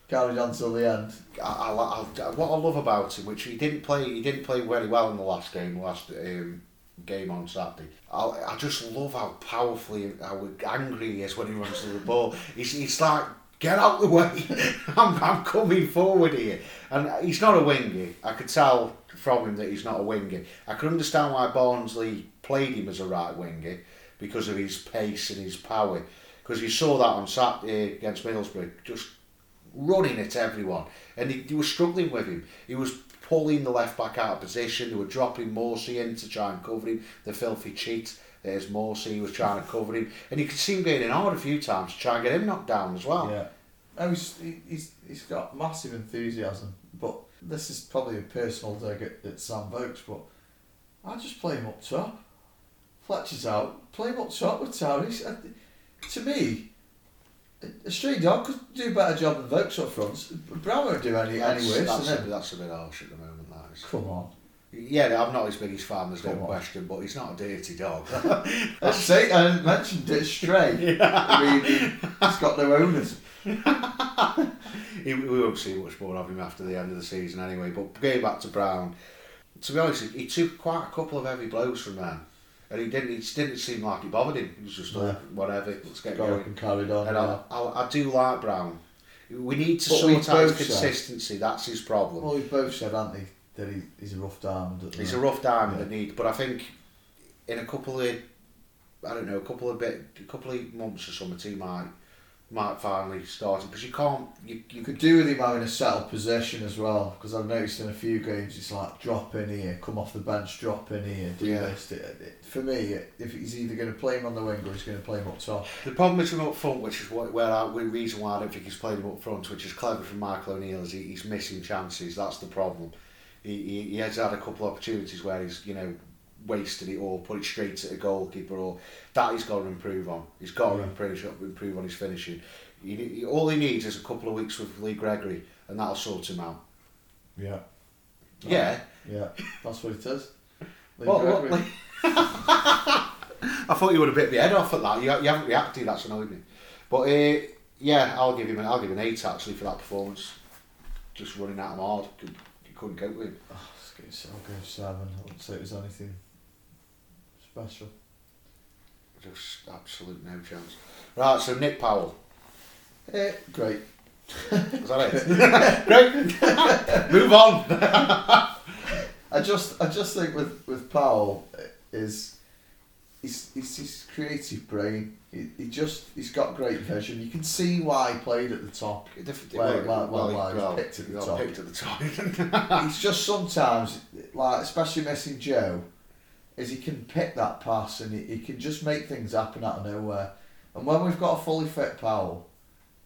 Carried on till the end. I, I, I, what I love about him, which he didn't play, he didn't play very well in the last game, last um, game on Saturday. I, I just love how powerfully, how angry he is when he runs to the ball. He's, he's like, get out the way, I'm, I'm coming forward here. And he's not a winger. I could tell from him that he's not a winger. I could understand why Barnsley played him as a right winger because of his pace and his power. Because you saw that on Saturday uh, against Middlesbrough, just running at everyone, and he, he was struggling with him. He was pulling the left back out of position. They were dropping Morsy in to try and cover him. The filthy cheat. There's Morsy. He was trying to cover him, and you could see him getting in hard a few times to try and get him knocked down as well. Yeah. Oh, he's, he- he's, he's got massive enthusiasm, but this is probably a personal dig at, at Sam Vokes, but I just play him up top. Fletcher's out, play him up with Tyrese. To me, a- stray dog could do a better job than Vokes up front. Brown won't do any, any That's, worse that's, a, that's a bit harsh at the moment. That is. Come on. Yeah, I'm not his biggest fan. There's no question, but he's not a dirty dog. Let's say I didn't mention it stray. I mean, he, he's got no owners. he, we won't see much more of him after the end of the season anyway. But going back to Brown, to be honest, he, he took quite a couple of heavy blows from them, and he didn't. It didn't seem like it bothered him. He was just like, whatever, let's get Got going. and carried on. And yeah. I, I, I do like Brown. We need to But sort out his both said- consistency. That's his problem. Well, we've both said, haven't they, that he, he's a rough diamond. At the He's a rough diamond Yeah. need, but I think in a couple of, I don't know, a couple of bit, a couple of months or something, he might, might finally start because you can't, you, you could do with him having a settled position as well, because I've noticed in a few games it's like drop in here, come off the bench, drop in here, do Yeah. this. It, it, for me, if he's either going to play him on the wing or he's going to play him up top. The problem with him up front, which is what, where I, the reason why I don't think he's played him up front, which is clever from Michael O'Neill, is he, he's missing chances. That's the problem. He, he, he has had a couple of opportunities where he's you know wasted it all, put it straight at a goalkeeper, or that he's got to improve on. He's got to Yeah. improve improve on his finishing. He, he, all he needs is a couple of weeks with Lee Gregory, and that'll sort him out. Yeah. Yeah. Yeah, that's what it is. Lee What, what, Lee- I thought you would have bit the head off at that. You, you haven't reacted. That's annoyed me. But uh, yeah, I'll give him. An, I'll give him an eight actually for that performance. Just running out of hard. You couldn't cope with him. Oh, I'll go seven. I wouldn't say it was anything special. Just absolute no chance. Right. So Nick Powell. Eh, great. Is that it? Great. Move on. I just, I just think with with Powell eh, is, he's, he's his creative brain. He, he just, he's got great vision. You can see why he played at the top. Well, well, well, well, he picked at the he top. picked at the top. It's just sometimes, like especially missing Joe, is he can pick that pass and he, he can just make things happen out of nowhere. And when we've got a fully fit Powell,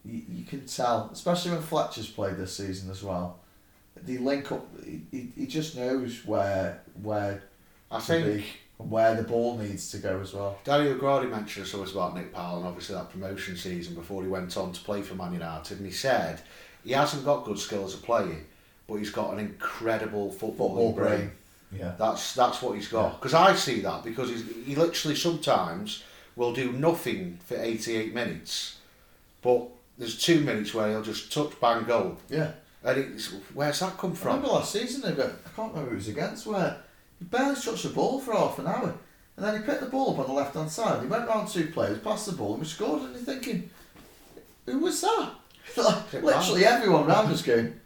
you, you can tell, especially when Fletcher's played this season as well. The link up, he, he, just knows where where I think. where the ball needs to go as well. Danny O'Grady mentioned something about Nick Powell and obviously that promotion season before he went on to play for Man United and he said he hasn't got good skill as a player but he's got an incredible footballing Football brain. brain. Yeah. That's that's what he's got because I see that because he's, he literally sometimes will do nothing for 88 minutes but there's two minutes where he'll just touch bang goal Yeah. and it's, where's that come I from? remember last season, I can't remember who it was against, where he barely touched the ball for half an hour. And then he picked the ball up on the left hand side. He went round two players, passed the ball, and we scored. And you're thinking, who was that? Literally everyone round us going,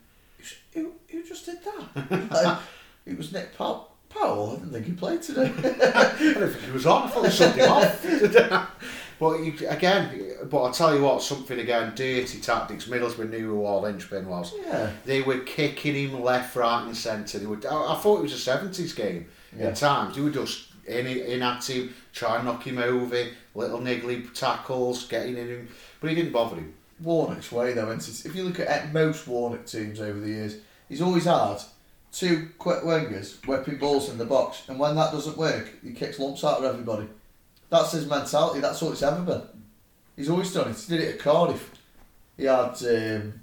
who, who just did that? like, it was Nick Pow- Powell. I didn't think he played today. I don't think he was on. I thought him off. but you, again, but I'll tell you what, something again, dirty tactics. Middlesbrough knew who all linchpin was. yeah. They were kicking him left, right, and centre. They were. I, I thought it was a seventies game. Yeah. At times, they were just in in at him, try and knock him over, little niggly tackles, getting in him, but he didn't bother him. Warnock's way though, and if you look at most Warnock teams over the years, he's always had two quick wingers whipping balls in the box, and when that doesn't work, he kicks lumps out of everybody. That's his mentality. That's all it's ever been. He's always done it. He did it at Cardiff. He had um,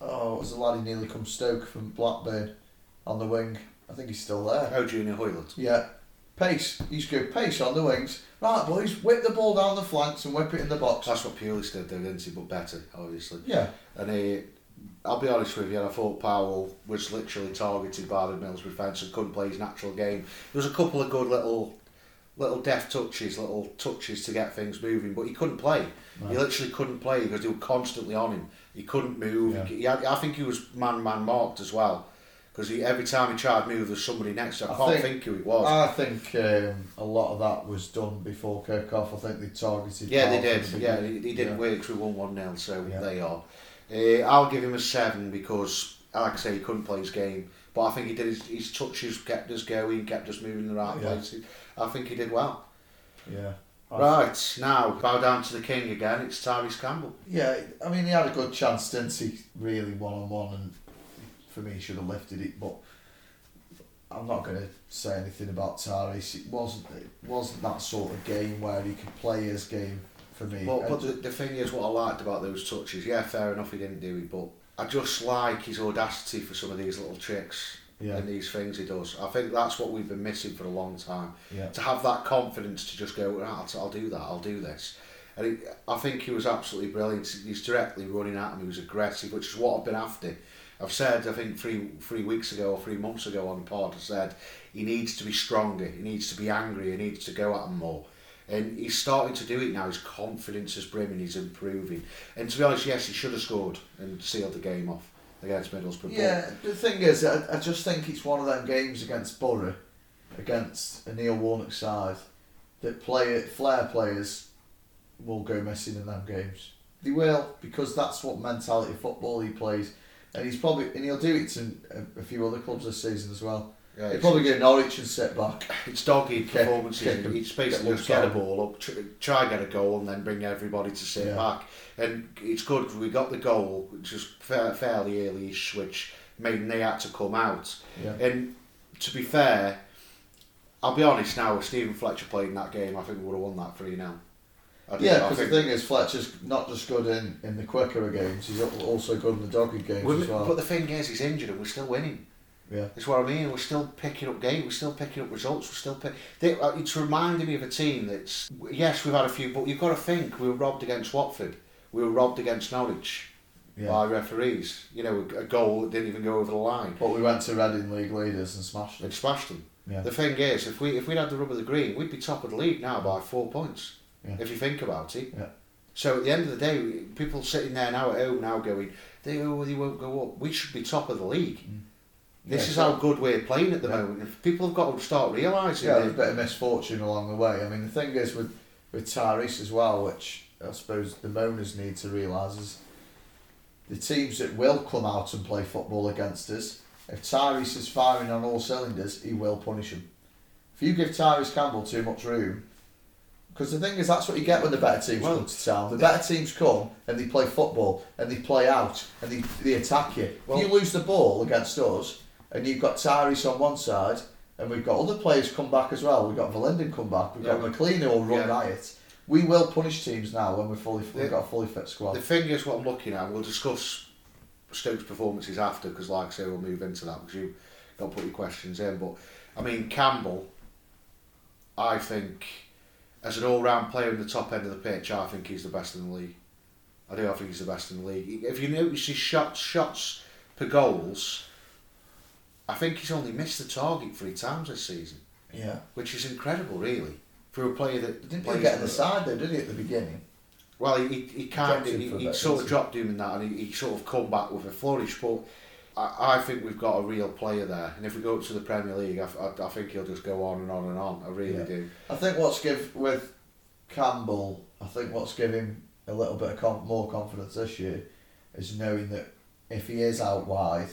oh, what was the lad he nearly come Stoke from Blackburn on the wing. I think he's still there. Oh, Junior Hoilett. Yeah. Pace. He's good. pace on the wings. Right, boys, whip the ball down the flanks and whip it in the box. That's what Pulis did, though, didn't he? But better, obviously. Yeah. And he, I'll be honest with you, I thought Powell was literally targeted by the Middlesbrough fence and couldn't play his natural game. There was a couple of good little little deft touches, little touches to get things moving, but he couldn't play. No. He literally couldn't play because they were constantly on him. He couldn't move. Yeah. He, had, I think he was man man marked as well because every time he tried to move, there's somebody next to him. I, I can't think- think, who it was. I think um, a lot of that was done before Kirkhoff. I think they targeted. yeah, they did. the Yeah, he, he didn't Yeah. work. we won one 0 so Yeah. they are. Uh, I'll give him a seven because, like I say, he couldn't play his game, but I think he did. His, his touches kept us going, kept us moving in the right Yeah. places. I think he did well. Yeah. I- Right now, bow down to the king again. It's Tyrese Campbell. Yeah, I mean, he had a good chance, didn't he? Really, one on one, and for me, he should have lifted it. But I'm not going to say anything about Tyrese. It wasn't. It wasn't that sort of game where he could play his game for me. But, but the, the thing is, what I liked about those touches, yeah, fair enough, he didn't do it, but I just like his audacity for some of these little tricks yeah, and these things he does. I think that's what we've been missing for a long time. yeah, to have that confidence to just go, right, I'll, I'll do that, I'll do this. And he, I think he was absolutely brilliant. He's directly running at him. He was aggressive, which is what I've been after. I've said, I think three three weeks ago or three months ago on the pod, I said he needs to be stronger. He needs to be angry. He needs to go at him more. And he's starting to do it now. His confidence is brimming. He's improving. And to be honest, yes, he should have scored and sealed the game off against Middlesbrough. but- yeah. The thing is, I, I just think it's one of them games against Borough, against a Neil Warnock side, that play flair players will go missing in them games. They will because that's what mentality football he plays, and he's probably and he'll do it to a, a few other clubs this season as well. Yeah, it's- probably go Norwich and sit back. It's doggy Kick- performances. kick it's basically get just get a ball up, tr- try get a goal, and then bring everybody to sit Yeah. back. And it's good. We got the goal, fa- fairly early-ish, which made they had to come out. Yeah, And to be fair, I'll be honest now. If Stephen Fletcher played in that game, I think we would have won that three 0 yeah. Because the thing is, Fletcher's not just good in, in the quicker games; he's also good in the dogged games as well. But the thing is, he's injured, and we're still winning. Yeah, That's what I mean. We're still picking up games. We're still picking up results. We're still pick. They, uh, it's reminding me of a team that's yes, we've had a few, but you've got to think we were robbed against Watford. We were robbed against Norwich yeah. by referees. You know, a goal that didn't even go over the line. But we went to Reading League leaders and smashed them. It smashed them. Yeah. The thing is, if we if we'd had the rub of the green, we'd be top of the league now by four points. Yeah. If you think about it. Yeah. So at the end of the day, people sitting there now at home now going, they oh, they won't go up. We should be top of the league. Mm. This Yeah, is so- how good we're playing at the Yeah. moment. If people have got to start realising Yeah, that there's a bit of misfortune along the way. I mean, the thing is with with Tyrese as well, which I suppose the moaners need to realise is the teams that will come out and play football against us. If Tyrese is firing on all cylinders, he will punish them. If you give Tyrese Campbell too much room, because the thing is that's what you get when the better teams Well, come to town. The better teams come and they play football and they play out and they, they attack you. Well- if you lose the ball against us and you've got Tyrese on one side and we've got other players come back as well. We've got Verlinden come back. We've got Yeah. McClean who will run Yeah. riot. We will punish teams now when we're fully we've got a fully fit squad. The thing is, what I'm looking at, we'll discuss Stokes' performances after, because like I say, we'll move into that because you got to put your questions in. But I mean, Campbell, I think, as an all-round player in the top end of the pitch, I think he's the best in the league. I do. I think he's the best in the league. If you notice his shots, shots per goals, I think he's only missed the target three times this season, yeah. which is incredible, really, for a player that He didn't plays get in the side though, did he, at the beginning? Well, he, he, he kind of he, he sort of he? dropped him in that, and he, he sort of come back with a flourish. But I, I think we've got a real player there, and if we go up to the Premier League, I, I, I think he'll just go on and on and on. I really Yeah. do. I think what's give with Campbell, I think what's giving a little bit of com- more confidence this year is knowing that if he is out wide,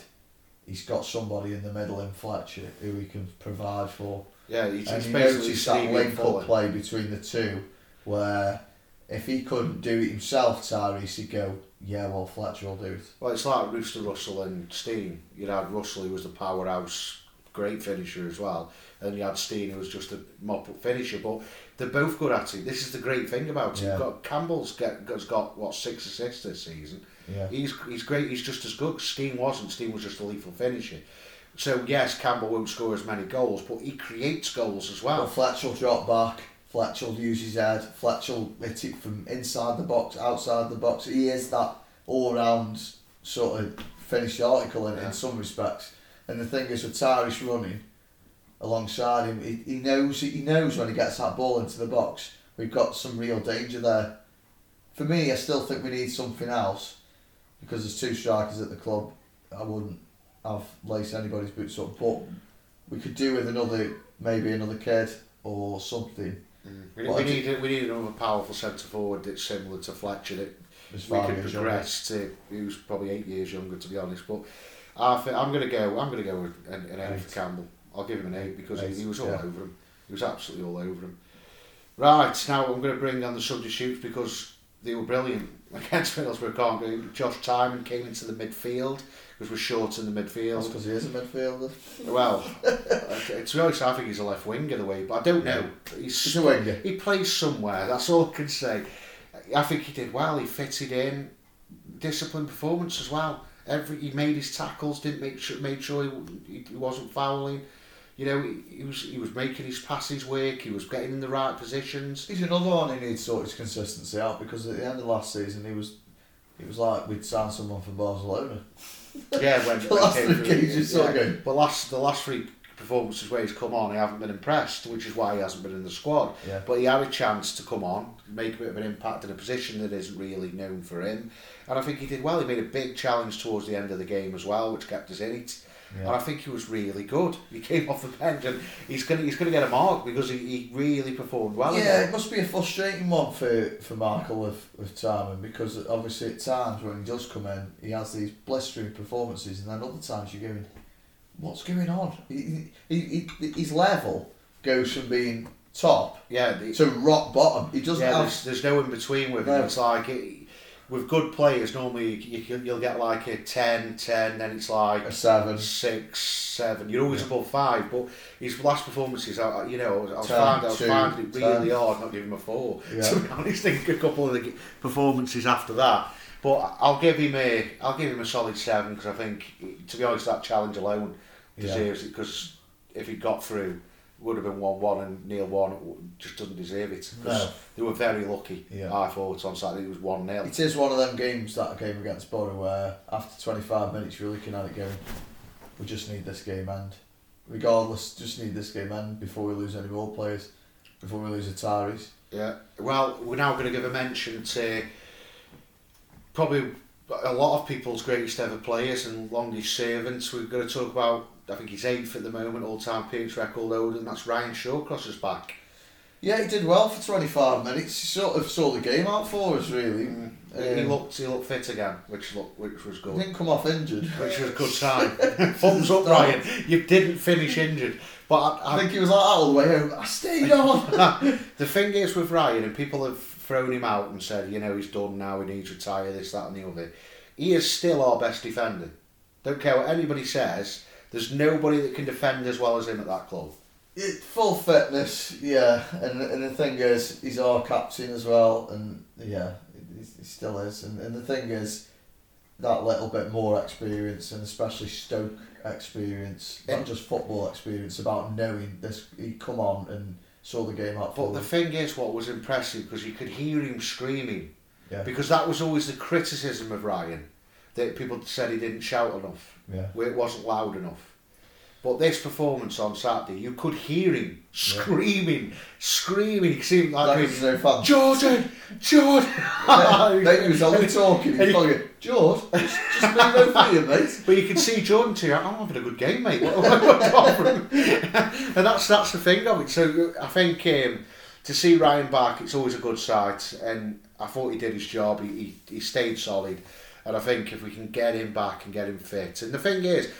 he's got somebody in the middle in Fletcher who he can provide for. Yeah, he's, and you noticed that link up play between the two, where if he couldn't do it himself, Tyrese would go, yeah, well, Fletcher will do it. Well, it's like Rooster Russell and Stein. You had Russell, who was the powerhouse, great finisher as well, and you had Stein, who was just a mop-up finisher. But they're both good at it. This is the great thing about it. Yeah. You've got Campbell's get, has got what six assists this season. Yeah. He's he's great. He's just as good. Stein wasn't. Stein was just a lethal finisher. So yes, Campbell won't score as many goals, but he creates goals as But well. Fletcher will drop back. Fletcher will use his head. Fletcher will hit it from inside the box, outside the box. He is that all-round sort of finished article in, Yeah. in some respects. And the thing is, with Tyrese running alongside him, he, he knows he knows when he gets that ball into the box, we've got some real danger there. For me, I still think we need something else because there's two strikers at the club. I wouldn't have lace anybody's boots up, but we could do with another, maybe another kid or something. Mm. We, we ju- need we need another powerful centre forward that's similar to Fletcher that we could progress to. Who's probably eight years younger, to be honest. But I think I'm gonna go. I'm gonna go with an, an eight Eight. Campbell. I'll give him an eight because Eight, he, he was all yeah. over him. He was absolutely all over him. Right now, I'm going to bring on the substitutes because they were brilliant against Middlesbrough. Can't go. Josh Tymon came into the midfield because we're short in the midfield. because he is a midfielder. Well, to be honest, I think he's a left winger the way, but I don't know. He's He's a winger. he plays somewhere. That's all I can say. I think he did well. He fitted in. Disciplined performance as well. Every he made his tackles. Didn't make sure made sure he, he wasn't fouling. You know, he, he was he was making his passes work. He was getting in the right positions. He's another one who needs to sort his consistency out because at the end of last season he was he was like we'd signed someone from Barcelona. Yeah, when, The last three games you saw yeah. him. But last the last three performances where he's come on, he haven't been impressed, which is why he hasn't been in the squad. Yeah. But he had a chance to come on, make a bit of an impact in a position that isn't really known for him. And I think he did well. He made a big challenge towards the end of the game as well, which kept us in it. And I think he was really good. He came off the bench and he's gonna he's gonna get a mark because he, he really performed well. yeah, it must be a frustrating one for, for Michael with, with Tymon because obviously at times when he does come in, he has these blistering performances, and then other times you're going, what's going on? He, he, he, his level goes from being top yeah. the- to rock bottom. He doesn't yeah, have. there's, there's no in between with him. No. It's like it, with good players, normally you, you'll get like a 10, 10, then it's like A seven. six, seven. You're always above five, but his last performances, I, you know, I was, Ten, finding, I was two, finding it really ten. hard not giving him a four. Yeah. To be honest, think a couple of the performances after that. But I'll give him a, I'll give him a solid seven because I think, to be honest, that challenge alone Yeah. deserves it because if he got through, would have been one one and Neil one just doesn't deserve it. No. They were very lucky. Yeah. I thought on Saturday it was one 0 It is one of them games that game against Borough where after 25 minutes you're looking at it going, we just need this game end. Regardless, just need this game end before we lose any more players, before we lose a Tyrese. Yeah. Well, we're now going to give a mention to probably a lot of people's greatest ever players and longest servants. We're going to talk about, I think he's eighth at the moment, all time appearance record holder, and that's Ryan Shawcross's back. Yeah, he did well for 25 minutes. He sort of saw the game out for us, really. he Um, looked he looked fit again, which looked which was He good. didn't come off injured. Which was a good sign. Thumbs up, Ryan. You didn't finish injured, but I, I think he was like that all the way home. I stayed on. the thing is with Ryan, and people have thrown him out and said, you know, he's done now, he needs to retire, this, that, and the other. He is still our best defender. Don't care what anybody says, there's nobody that can defend as well as him at that club. It, full fitness, yeah. And, and the thing is, he's our captain as well, and yeah, he, he still is. And, and the thing is, that little bit more experience, and especially Stoke experience, not just football experience, about knowing this. He come on and saw the game out But for the thing is, what was impressive, because you could hear him screaming, Yeah, because that was always the criticism of Ryan, that people said he didn't shout enough. Yeah. where it wasn't loud enough. But this performance on Saturday, you could hear him screaming, screaming. He seemed That like was no fun. Jordan, Jordan. Then he was only talking. He was George, just, just move over here, mate. But you could see Jordan too. I'm having a good game, mate. What, what, what's wrong And that's that's the thing of it. So I think um, to see Ryan back, it's always a good sight. And I thought he did his job. He, he, he stayed solid. And I think if we can get him back and get him fit, and the thing is,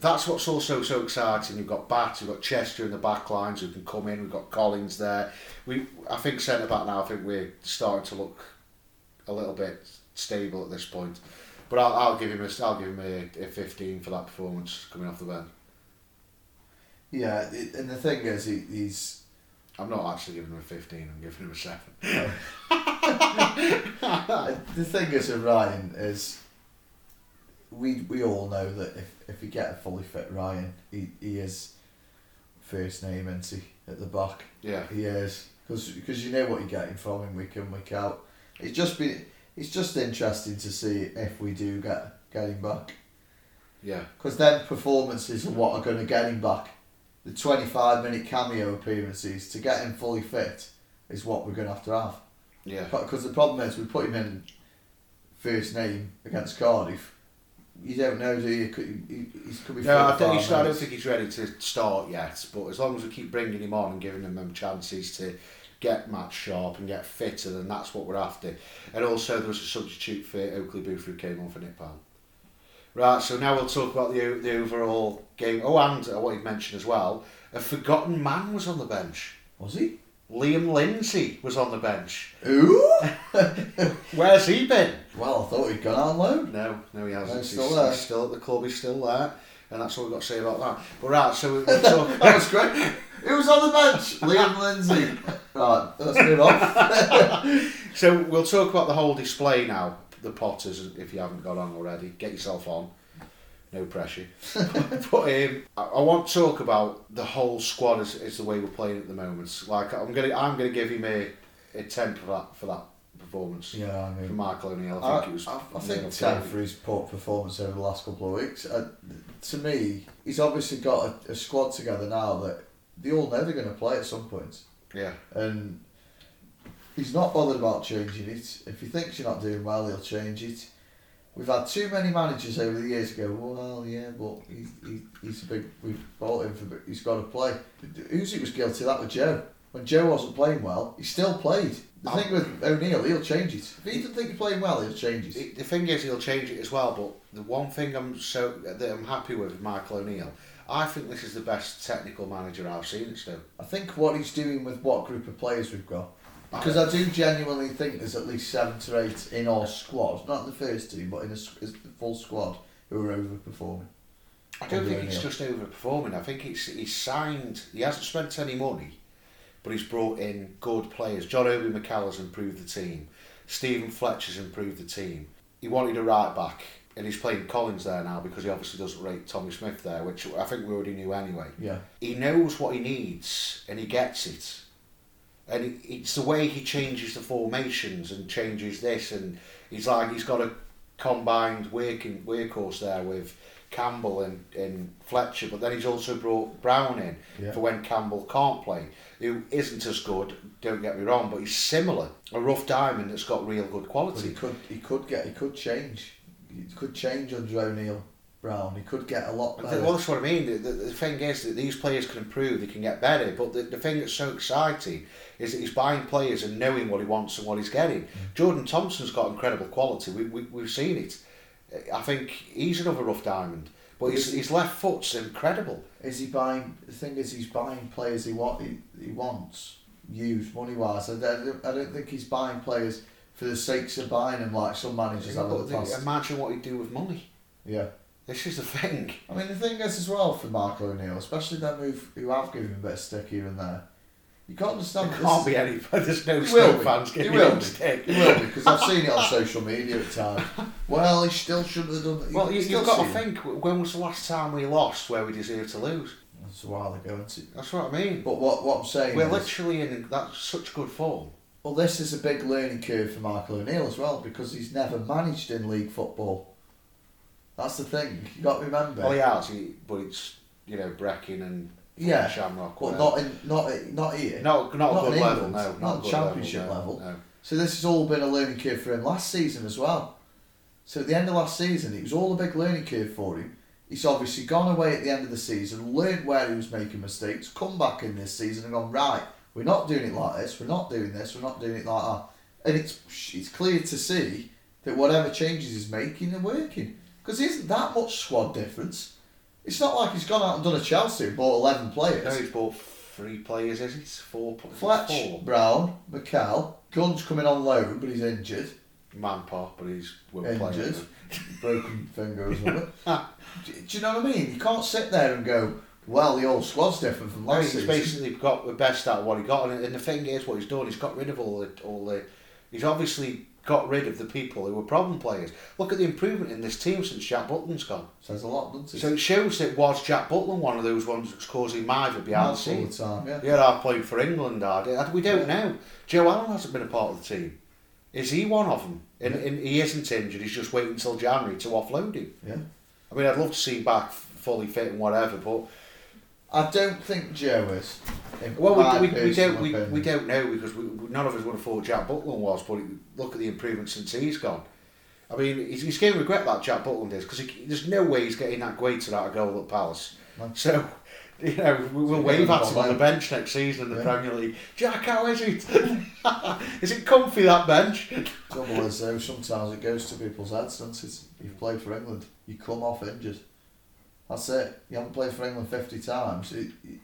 that's what's also so exciting. You've got Batth, you've got Chester in the back lines who can come in. We've got Collins there. We, I think centre back now. I think we're starting to look a little bit stable at this point. But I'll, I'll give him a, I'll give him a, a fifteen for that performance coming off the bench. Yeah, it, and the thing is, he, he's. I'm not actually giving him a fifteen. I'm giving him a seven. the thing is with Ryan is. We we all know that if, if you get a fully fit Ryan, he, he is first name, isn't he, at the back. Yeah. He is because you know what you're getting from him week in week out. It's just been it's just interesting to see if we do get get him back. Yeah. Because then performances are what are going to get him back. The 25 minute cameo appearances to get him fully fit is what we're going to have to have. Yeah. Because the problem is we put him in first name against Cardiff. You don't know, do you? Could, he, he could be No, I, think he's, I don't think he's ready to start yet. But as long as we keep bringing him on and giving him them chances to get match sharp and get fitter, then that's what we're after. And also, there was a substitute for Oakley Booth who came on for Nick Powell. Right, so now we'll talk about the the overall game. Oh, and uh, I wanted to mention as well, a forgotten man was on the bench. Was he? Liam Lindsay was on the bench. Ooh! Where's he been? well, I thought he'd gone on loan. No, no, he hasn't. he's he's, still there. he's still at the club. He's still there, and that's all we've got to say about that. But right, so we- talk. that was great. Who was on the bench? Liam Lindsay. Right, let's move on. So we'll talk about the whole display now. The Potters, if you haven't got on already, get yourself on. No pressure. but um, I, I want to talk about the whole squad as, as the way we're playing at the moment. Like I'm gonna, I'm gonna give him a, a ten for that for that performance yeah, I from mean, Michael O'Neill. I I, think it was. I, I think ten perfect. for his poor performance over the last couple of weeks. Uh, to me, he's obviously got a, a squad together now that they're all know they're going to play at some point. Yeah, and he's not bothered about changing it. If he thinks you're not doing well, he'll change it. We've had too many managers over the years go, well, yeah, but he, he, he's a big, we've bought him for, but he's got to play. Hughesy was guilty of that with Joe. When Joe wasn't playing well, he still played. The Um, thing with O'Neill, he'll change it. If he doesn't think he's playing well, he'll change it. It- the thing is, he'll change it as well. But the one thing I'm so that I'm happy with with Michael O'Neill, I think this is the best technical manager I've seen at Stoke. I think what he's doing with what group of players we've got. Because I do genuinely think there's at least seven to eight in our squad, not in the first team, but in a, the full squad who are overperforming. I don't think he's O'Neill. just overperforming. I think he's he's signed. He hasn't spent any money, but he's brought in good players. John Obi McCallum's improved the team. Stephen Fletcher's improved the team. He wanted a right back, and he's playing Collins there now because he obviously doesn't rate Tommy Smith there, which I think we already knew anyway. Yeah. He knows what he needs, and he gets it. And it's the way he changes the formations and changes this, and he's like he's got a combined working workhorse there with Campbell and, and Fletcher, but then he's also brought Brown in Yeah. for when Campbell can't play, who isn't as good. Don't get me wrong, but he's similar. A rough diamond that's got real good But he quality. could he could get he could change. He could change under O'Neill Brown. He could get a lot better. Well, that's what I mean. The, the, the thing is that these players can improve, they can get better. But the, the thing that's so exciting is that he's buying players and knowing what he wants and what he's getting. Mm. Jordan Thompson's got incredible quality. We, we, we've seen it. I think he's another rough diamond. But his, his left foot's incredible. Is he buying? The thing is, he's buying players he want. He, he wants used money wise. I, I, don't, I don't think he's buying players for the sakes of buying them like some managers have in the past. imagine what he'd do with money. Yeah. This is the thing. I mean, the thing is as well for Mark O'Neill, especially them who who have given him a bit of stick here and there. You can't understand. There can't be any. There's no Stoke fans giving him be. stick. He will because I've seen it on social media at times. Well, he still shouldn't have done that. Well, you, you've got to it. think, when was the last time we lost where we deserved to lose? That's a while ago, isn't it? That's what I mean. But what what I'm saying We're is, literally in that such good form. well, this is a big learning curve for Michael O'Neill as well because he's never managed in league football. That's the thing. You got to remember. He has, he, but it's you know Brechin and Yeah, Shamrock. but not in not not here. not not, not a good in level. England, No, not not, a good championship level. level. No, no. So this has all been a learning curve for him last season as well. So at the end of last season, it was all a big learning curve for him. He's obviously gone away at the end of the season, learned where he was making mistakes, come back in this season and gone right. We're not doing it like this. We're not doing this. We're not doing it like that. And it's it's clear to see that whatever changes he's making are working because there isn't that much squad difference. It's not like he's gone out and done a Chelsea and bought 11 players. No, he's bought three players, is it? Four players. Fletch, Four. Brown, Mikel, Gunn's coming on loan, but he's injured. Manpop, but he's Injured. Broken finger or something. Ah, do, do you know what I mean? You can't sit there and go, well, the old squad's different from No, last he's season. basically got the best out of what he got, and, and the thing is, what he's done, he's got rid of all the, all the. He's obviously got rid of the people who were problem players. Look at the improvement in this team since Jack Butland's gone. Says a lot, doesn't it? So it shows that was Jack Butland one of those ones that's causing major behind the That's all the scenes. time, yeah. Yeah, I played for England. I did. We don't know. Joe Allen hasn't been a part of the team. Is he one of them? And, Yeah. and he isn't injured. He's just waiting until January to offload him. Yeah. I mean, I'd love to see him back fully fit and whatever, but I don't think Joe is. Well, we, we, we don't we, opinion. we don't know because we, none of us would have thought Jack Butland was. But look at the improvement since he's gone. I mean, he's, he's going to regret that Jack Butland is because there's no way he's getting that Guaita out of goal at Palace. No. So. You know, we- we'll So wave at him him on the bench next season in the Yeah. Premier League. Jack, how is it? is it comfy that bench? Trouble is, though, sometimes it goes to people's heads, doesn't it? You've played for England, you come off injured. That's it. You haven't played for England 50 times. It, it-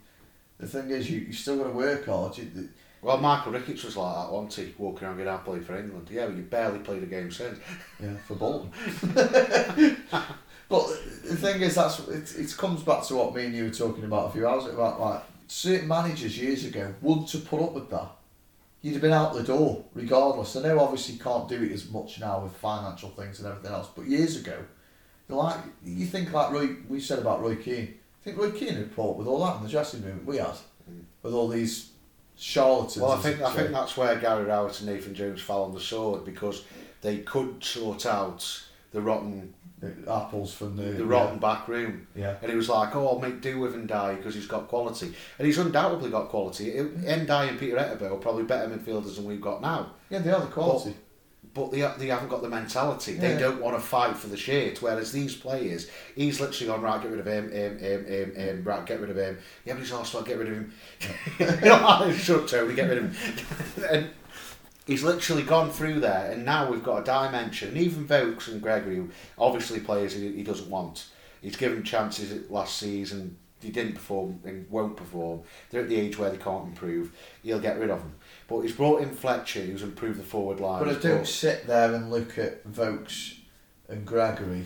the thing is, you, you still got to work hard. You, Well, Michael Ricketts was like that, wasn't he? Walking around going, I play for England. Yeah, but you barely played a game since. Yeah, for Bolton. but the thing is, that's it, it comes back to what me and you were talking about a few hours ago, about like certain managers years ago wouldn't have put up with that. You'd have been out the door regardless. I know obviously you can't do it as much now with financial things and everything else, but years ago, they're like you think like Roy, we said about Roy Keane. I think Roy Keane had up with all that in the dressing room we had, mm. with all these charlatans. Well, I think I think that's where Gary Rowett and Nathan Jones fell on the sword because they could sort out the rotten The apples from the the rotten back room. Yeah. And he was like, "Oh, I'll make do with N'Diaye because he's got quality," and he's undoubtedly got quality. N'Diaye and Peter Etebo are probably better midfielders than we've got now, Yeah, they are the quality. but they they haven't got the mentality. They Yeah. don't want to fight for the shirt. Whereas these players, he's literally gone right, get rid of him, him, him, him, him, right, get rid of him. Yeah, but he's also get rid of him. you know, shut Tony, get rid of him. and he's literally gone through there, and now we've got a dimension. And even Vokes and Gregory, obviously players he, he doesn't want. He's given chances last season. He didn't perform and won't perform. They're at the age where they can't improve. He'll get rid of them. But he's brought in Fletcher, who's improved the forward line. But I don't sit there and look at Vokes and Gregory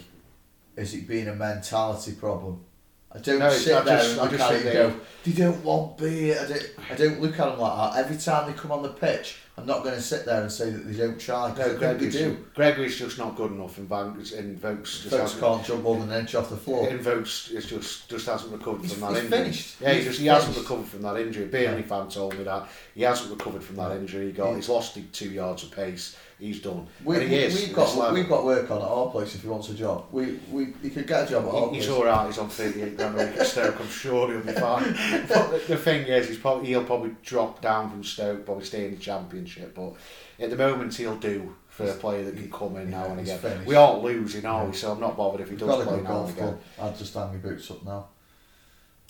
as it being a mentality problem. I don't No, sit I there just- and look at it and go, they don't want beer. I don't, I don't look at them like that. Every time they come on the pitch, I'm not going to sit there and say that they don't try No, I they Gregory's, do. Gregory's just not good enough, and Van and Vokes just can't jump more than an inch off the floor. And Vokes is just just hasn't recovered He's- from that he's injury. finished. Yeah, he, He's just, he hasn't recovered from that injury. Burnley Yeah. fan told me that he hasn't recovered from that Yeah. injury. He got He- he's lost two yards of pace. He's done. We, and he is. we've got level. we've got work on at our place if he wants a job. We we he could get a job at our He- He's place. all right. He's on 38 grand a week at Stoke. I'm sure he'll be fine. but the, the thing is, he's probably he'll probably drop down from Stoke, probably stay in the Championship. But at the moment, he'll do for a player that can come in now and again. finished. We aren't losing, are we? So I'm not bothered if he does play now and again. I'd just hang my boots up now.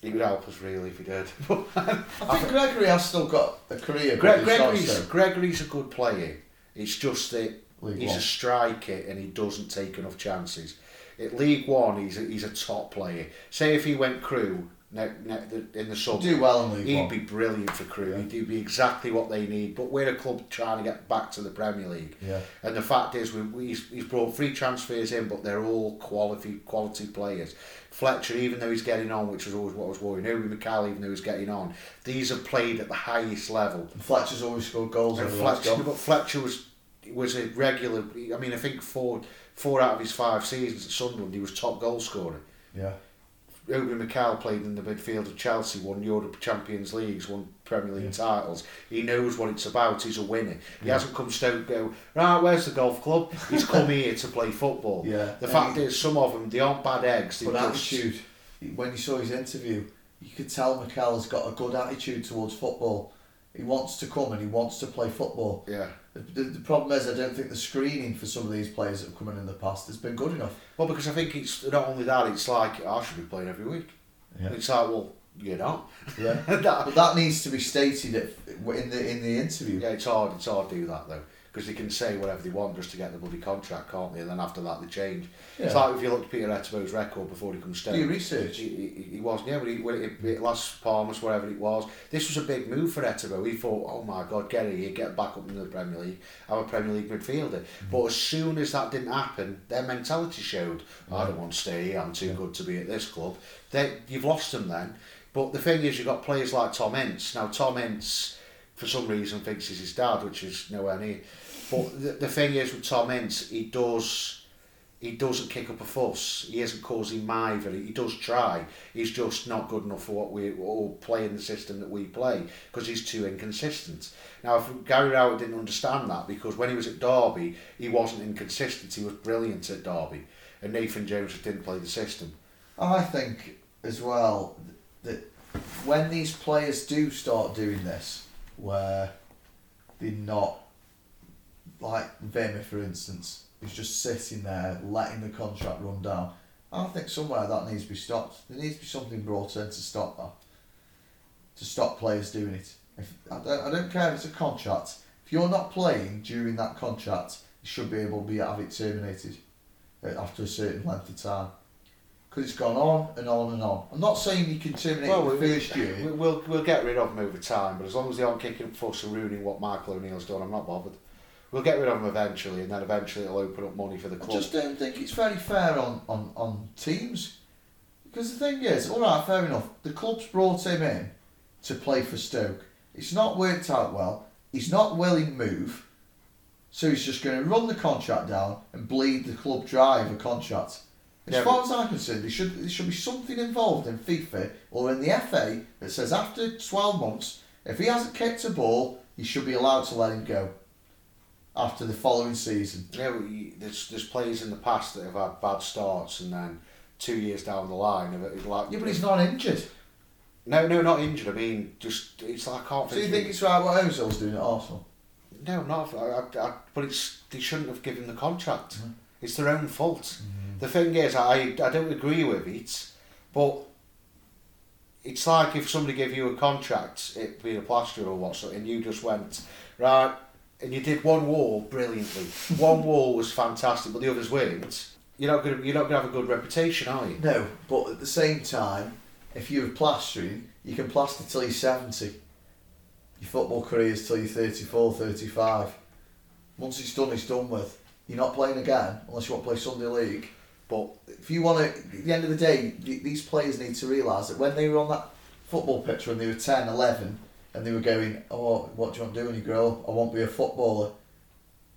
He would help us really if he did. But I think Gregory has still got a career. Gre- Gregory's Gregory's a good player. It's just that League he's One. a striker and he doesn't take enough chances. At League One, he's a, he's a top player. Say if he went Crewe ne- ne- the- in the summer, do well in League he'd One. be brilliant for Crewe. Yeah. He'd be exactly what they need. But we're a club trying to get back to the Premier League. Yeah. And the fact is, we, we, he's, he's brought three transfers in, but they're all quality quality players. Fletcher, even though he's getting on, which was always what I was worrying. Obi Mikel, even though he's getting on, these have played at the highest level. And Fletcher's always scored goals. And Fletcher, but Fletcher was was a regular. I mean, I think four four out of his five seasons at Sunderland, he was top goal scorer. Yeah. Mikel played in the midfield of Chelsea, won Europe Champions Leagues, won Premier League titles. He knows what it's about. He's a winner. He Yeah. hasn't come Stoke go right. Where's the golf club? He's come here to play football. Yeah. The fact is, some of them they aren't bad eggs. They But just attitude. When you saw his interview, you could tell Mikel's got a good attitude towards football. He wants to come and he wants to play football. yeah. The, the, problem is, I don't think the screening for some of these players that have come in in the past has been good enough. Well, because I think it's not only that. It's like I should be playing every week. Yeah. It's like well, you're not. Yeah. That- But that needs to be stated at, in the in the interview. Yeah, it's hard. It's hard to do that though, because they can say whatever they want just to get the bloody contract, can't they? And then after that they change. Yeah. It's like if you look at Peter Etebo's record before he comes Do down. your research. He, he, he wasn't, yeah, but he, when it, it, Las Palmas, whatever it was, this was a big move for Etebo. He thought, oh my God, get here, get back up into the Premier League, I'm a Premier League midfielder. Mm. But as soon as that didn't happen, their mentality showed, I don't want to stay here, I'm too good to be at this club. They, you've lost them then. But the thing is, you've got players like Tom Ince. Now, Tom Ince, for some reason, thinks he's his dad, which is nowhere near. But the, the thing is with Tom Ince, he does he doesn't kick up a fuss. He isn't causing mither. He does try. He's just not good enough for what we all play in the system that we play because he's too inconsistent. Now, if Gary Rowett didn't understand that because when he was at Derby, he wasn't inconsistent. He was brilliant at Derby, and Nathan Jones didn't play the system. I think as well that when these players do start doing this, where they're not like Vimy, for instance, is just sitting there letting the contract run down. I think somewhere that needs to be stopped. There needs to be something brought in to stop that. To stop players doing it. If I don't, I don't care if it's a contract. If you're not playing during that contract, you should be able to be have it terminated uh, after a certain length of time. Because it's gone on and on and on. I'm not saying you can terminate Well, the we- first year. We- We'll, we'll get rid of them over time, but as long as they aren't kicking fuss and ruining what Michael O'Neill's done, I'm not bothered. We'll get rid of them eventually, and then eventually it'll open up money for the club. I just don't think it's very fair on, on, on teams. Because the thing is, alright, fair enough, the club's brought him in to play for Stoke. It's not worked out well. He's not willing to move. So he's just going to run the contract down and bleed the club dry of a contract. As Yeah, far as I'm concerned, there should, there should be something involved in FIFA or in the FA that says after 12 months, if he hasn't kicked a ball, you should be allowed to let him go after the following season. Yeah, well, you, there's there's players in the past that have had bad starts, and then two years down the line, have it like Yeah, but he's not injured. no, no, not injured. I mean, just it's like I can't. So you think it's right what Ozil's doing at Arsenal? No, not. I, I, I, but it's they shouldn't have given the contract. Mhm. It's their own fault. The thing is, I I don't agree with it, but it's like if somebody gave you a contract, it being a plasterer or what, so, and you just went right, and you did one wall brilliantly. one wall was fantastic, but the others weren't. You're not gonna you're not gonna have a good reputation, are you? No, but at the same time, if you're plastering, you can plaster till you're 70. Your football career is till you're 34, 35. Once it's done, it's done with. You're not playing again unless you want to play Sunday League. But If you want to, at the end of the day, these players need to realise that when they were on that football pitch when they were 10, 11, and they were going, oh, what do you want to do when you grow up? I want to be a footballer.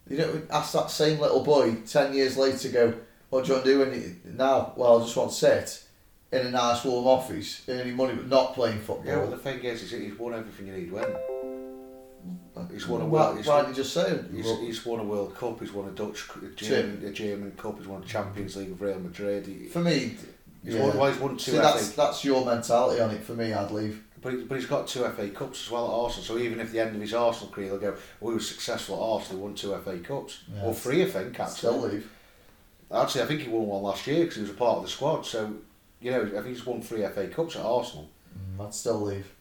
You don't ask that same little boy 10 years later, go, what do you want to do when you, now? Well, I just want to sit in a nice warm office, earning money but not playing football. yeah, well, the thing is, is he's won everything you need When. He's won a world. He's, why did you just say he's, he's won a World Cup. He's won a Dutch, a German, a German Cup. He's won a Champions League with Real Madrid. He, For me, he's yeah. won, well, he's won two See, that's, that's your mentality on it. For me, I'd leave. But, he, but he's got two FA Cups as well at Arsenal. So even if the end of his Arsenal career, they'll go, well, he was successful at Arsenal, won two FA Cups. Yeah. Or three, I think, Still actually. leave. Actually, I think he won one last year because he was a part of the squad. So, you know, I think he's won three FA Cups at Arsenal. Mm, I'd still leave.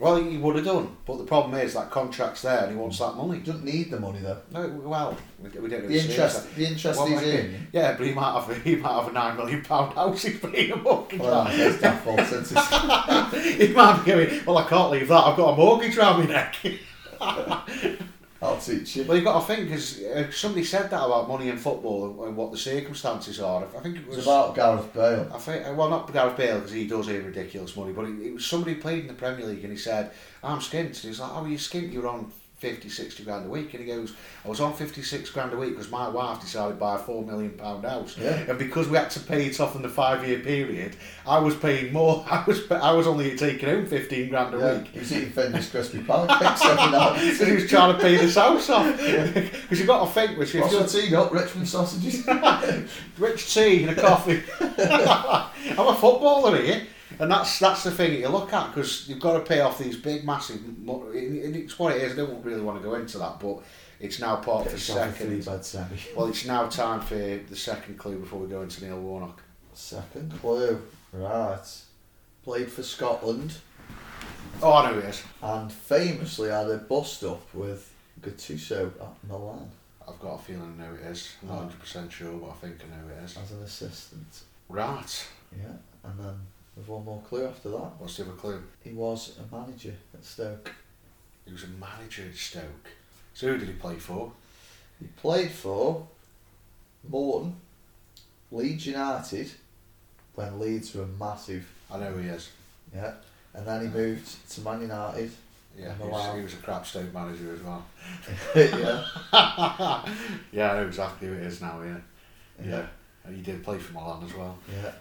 Well, he would have done. But the problem is that contract's there and he wants mm. that money. He doesn't need the money though. No, well, we, we don't The interest, the interest Well, he's in. Yeah, but he might have he might have a nine million pound house he's paying a mortgage Well, on. it's that fault he might be going, well, I can't leave that. I've got a mortgage around my neck. I'll teach you. Well, you've got to think, because uh, somebody said that about money in football and, what the circumstances are. I think it was. It's about Gareth Bale. I think, uh, well, not Gareth Bale because he does earn ridiculous money, but it, it was somebody who played in the Premier League and he said, I'm skint. And he's like, Oh, you skint? You're on 50, 60 grand a week. And he goes, I was on 56 grand a week because my wife decided to buy a £4 million pound house. Yeah. And because we had to pay it off in the five year period, I was paying more. I was I was only taking home 15 grand a Yeah, week. he was eating Findus crispy pancakes every night. He was trying to pay this house off. Because you've got to think, which if What's your tea got? Richmond sausages. rich tea and a coffee. I'm a footballer here, and that's that's the thing that you look at because you've got to pay off these big, massive. and It's what it is. I don't really want to go into that, but it's now part of the second. Well, it's now time for the second clue before we go into Neil Warnock. Second clue. Right. Played for Scotland Oh, I know who he is. and famously had a bust up with Gattuso at Milan. I've got a feeling I know it is. I'm not Oh. hundred percent sure, but I think I know it is. as an assistant. Right. Yeah, and then there's one more clue after that. What's the other clue? He was a manager at Stoke. He was a manager at Stoke. So who did he play for? He played for Morton, Leeds United, when Leeds were massive. I know who he is. Yeah, and then he moved to Man United. Yeah, he was, he was a crap Stoke manager as well. yeah, yeah, I know exactly who it is now. Yeah, yeah. yeah, And he did play for Milan as well. yeah.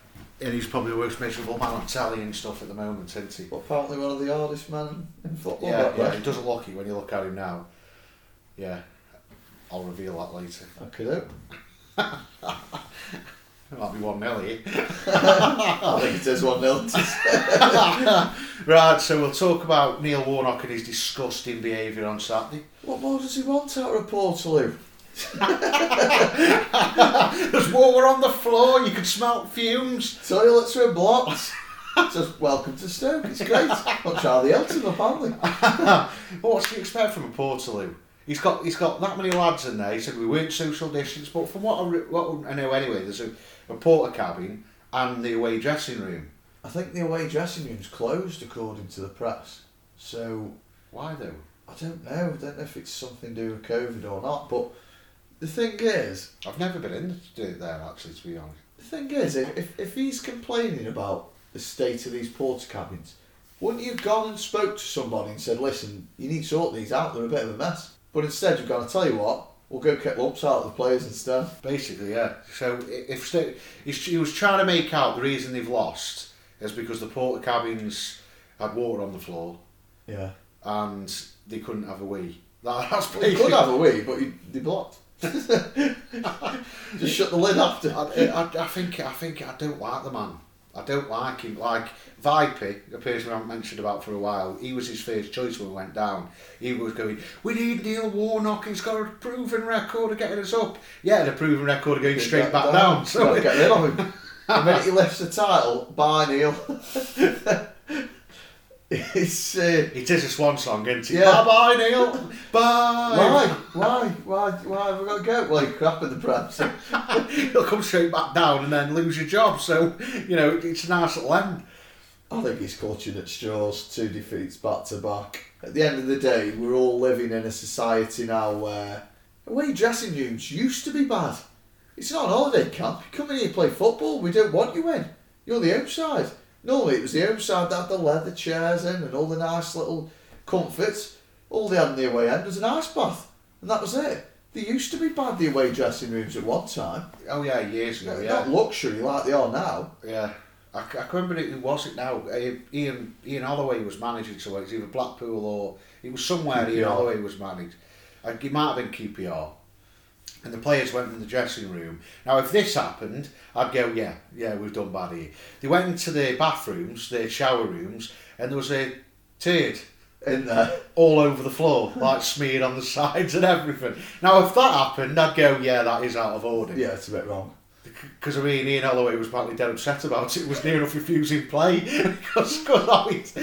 And he's probably the most miserable man on telly and stuff at the moment, isn't he? But apparently one of the hardest men in football. Yeah, yeah. He doesn't look it when you look at him now. Yeah, I'll reveal that later. I could hope. It might be one nil here. Eh? I think it is one 0 right, so we'll talk about Neil Warnock and his disgusting behaviour on Saturday. What more does he want out of Portaloo? There's water on the floor. You could smell fumes. Toilets were blocked. So welcome to Stoke. It's great. Not Charlie Elton apparently. But what's you expect from a Portaloo? He's got he's got that many lads in there. He said we weren't social distance, but from what I, re- what I know anyway, there's a, a porter cabin and the away dressing room. I think the away dressing room's closed according to the press. So Why though? I don't know. I don't know if it's something to do with COVID or not. But the thing is, I've never been in the, there actually, to be honest. the thing is, if, if, if he's complaining about the state of these porter cabins, wouldn't you have gone and spoke to somebody and said, listen, you need to sort these out, they're a bit of a mess. But instead you've gone to tell you what, we'll go get lumps out of the players instead. Basically, yeah. So i- if he was trying to make out the reason they've lost is because the porter cabins had water on the floor Yeah. and they couldn't have a wee. That, that's you could have a wee, but they blocked. Just shut the lid after. I, I, I think I think I don't like the man. I don't like him. Like Vipey, a person I haven't mentioned about for a while, he was his first choice when we went down. He was going, we need Neil Warnock. He's got a proven record of getting us up. Yeah, a proven record of going straight back down. So Gotta get rid of him. the minute he lifts the title, bye Neil. it's uh, it is a swan song, isn't it? Yeah. Bye bye, Neil. Bye. why, why, why, why have we got to go? Well, you crap in the press. You'll come straight back down and then lose your job. So you know it's a nice little end. I think he's clutching at straws, two defeats back to back. At the end of the day, we're all living in a society now where away dressing rooms used to be bad. It's not an holiday camp. You come in here play football. We don't want you in. You're the home Normally it was the outside that had the leather chairs in and all the nice little comforts. All they had in the away end was an ice bath. And that was it. They used to be bad, the away dressing rooms at one time. Oh yeah, years ago. Yeah. Not luxury like they are now. Yeah. I, I can't remember who was it now. Uh, Ian Ian Holloway was managing somewhere. It was either Blackpool or it was somewhere. Ian QPR. Holloway was managed. I think it might have been QPR. And the players went in the dressing room. Now, if this happened, I'd go, yeah, yeah, we've done bad here. They went into the bathrooms, the shower rooms, and there was a turd In there. all over the floor, like smeared on the sides and everything. Now, if that happened, I'd go, yeah, that is out of order. Yeah, it's a bit wrong. Because I mean, Ian Holloway was partly dead upset about it. Was near enough refusing play because because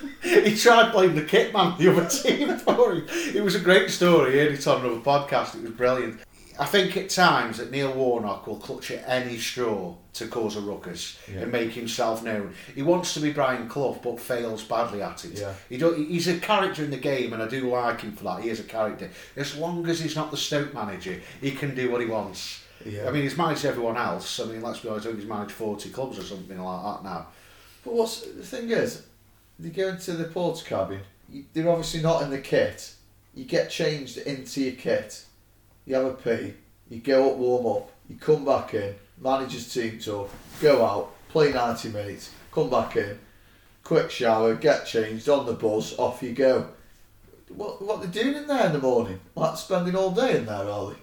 he tried playing the kit man the other team for him. It was a great story. He heard it on another podcast. It was brilliant. I think at times that Neil Warnock will clutch at any straw to cause a ruckus Yeah. and make himself known. He wants to be Brian Clough, but fails badly at it. Yeah. He don't, he's a character in the game, and I do like him for that. He is a character. As long as he's not the Stoke manager, he can do what he wants. Yeah. I mean, he's managed everyone else. I mean, let's be honest, I think he's managed 40 clubs or something like that now. But what's the thing is, they go into the porter cabin. You, they're obviously not in the kit. You get changed into your kit. You have a pee. You go up, warm up. You come back in. Manager's team talk. Go out. Play ninety minutes. Come back in. Quick shower. Get changed. On the bus. Off you go. What what they doing in there in the morning? Like spending all day in there, are they?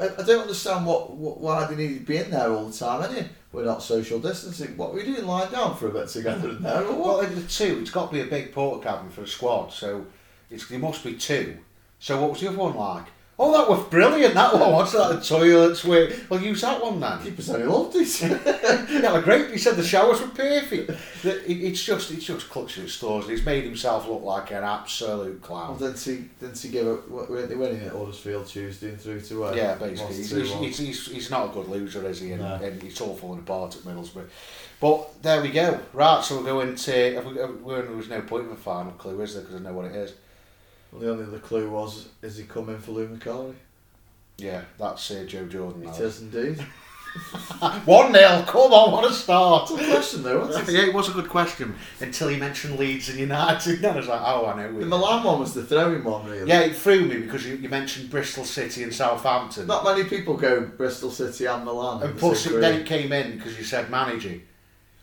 I, I don't understand what, what why they need to be in there all the time. Anyway, we're not social distancing. What are we doing? Lying down for a bit together in there, or Well, what? in the two, it's got to be a big porter cabin for a squad, so it's, there must be two. So what was the other one like? Oh, that was brilliant. That one. What's that? The toilets. Where? Well, use that one then. Keeper said he loved it. yeah, great. He said the showers were perfect. It- It's just, it's just clutching at stores. He's made himself look like an absolute well, clown. didn't he, didn't he give up, weren't they winning at Huddersfield Tuesday and through to where? Yeah, basically, he's, he's, he's, he's, not a good loser, is he? And, No. and he's all falling apart at Middlesbrough. But there we go. Right, so we're going to. Have we, have we, there was no point of a final clue, is there? Because I know what it is. Well, the only other clue was, is he coming for Lou Macari? Yeah, that's uh, Joe Jordan. It is indeed. One 0 Come on, what a start! Good question though, wasn't it? yeah, it was a good question until he mentioned Leeds and United. Then I was like, oh, I know. The Milan one was the throwing one, really. Yeah, it threw me because you, you mentioned Bristol City and Southampton. Not many people go Bristol City and Milan. and the plus, it, then it came in because you said manager.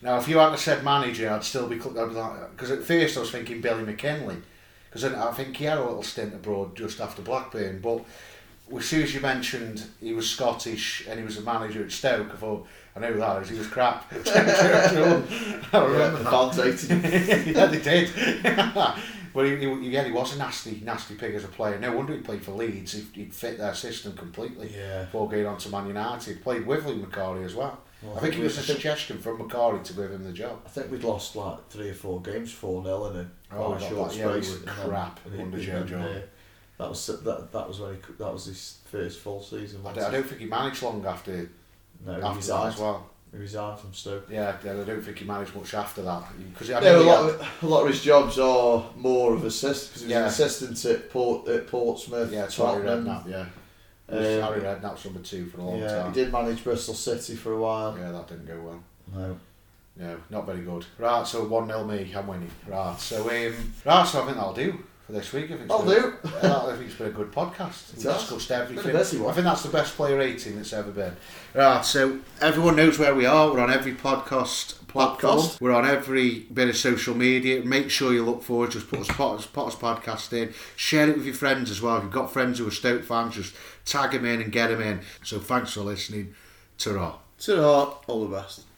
Now, if you hadn't said manager, I'd still be cl- like because at first I was thinking Billy McKinlay because I think he had a little stint abroad just after Blackburn. But as soon as you mentioned he was Scottish and he was a manager at Stoke, I thought I know that he was crap. I Yeah, remember the that. fans hated yeah, they did. but he, he, yeah, he was a nasty, nasty pig as a player. No wonder he played for Leeds. He, he'd fit their system completely. Yeah. Before going on to Man United, played with Lee Macari as well. Well, I think it was a think- suggestion from Macari to give him the job. I think we'd lost like three or four games, 4 0 in a Oh, quite we got short that. Yeah, we space. were and then- crap and he- under he Joe went Jordan. there. That was that. That was when he. That was his first full season. I don't, I don't think he managed long after No, he after that as well. He resigned from Stoke. Yeah, yeah, I don't think he managed much after that because I Yeah, a he lot, had- of, a lot of his jobs are more of assist because he was Yeah. an assistant at Port at Portsmouth. yeah, Harry Tottenham. Redknapp, yeah. Um, Harry Redknapp's number two for a long yeah, time. he did manage Bristol City for a while. Yeah, that didn't go well. No. No, not very good. Right, so 1 0 me, I'm winning. Right, so um, right, so I think that'll do for this week. I think it's I'll been- do. Yeah, I think it's been a good podcast. We've discussed everything. a busy one. I think that's the best player rating that's ever been. Right, so everyone knows where we are. We're on every podcast platform. Podcast. We're on every bit of social media. Make sure you look forward. Just put us Potters, Potters podcast in. Share it with your friends as well. If you've got friends who are Stoke fans, just tag them in and get them in. So thanks for listening. Ta-ra. Ta-ra. All the best.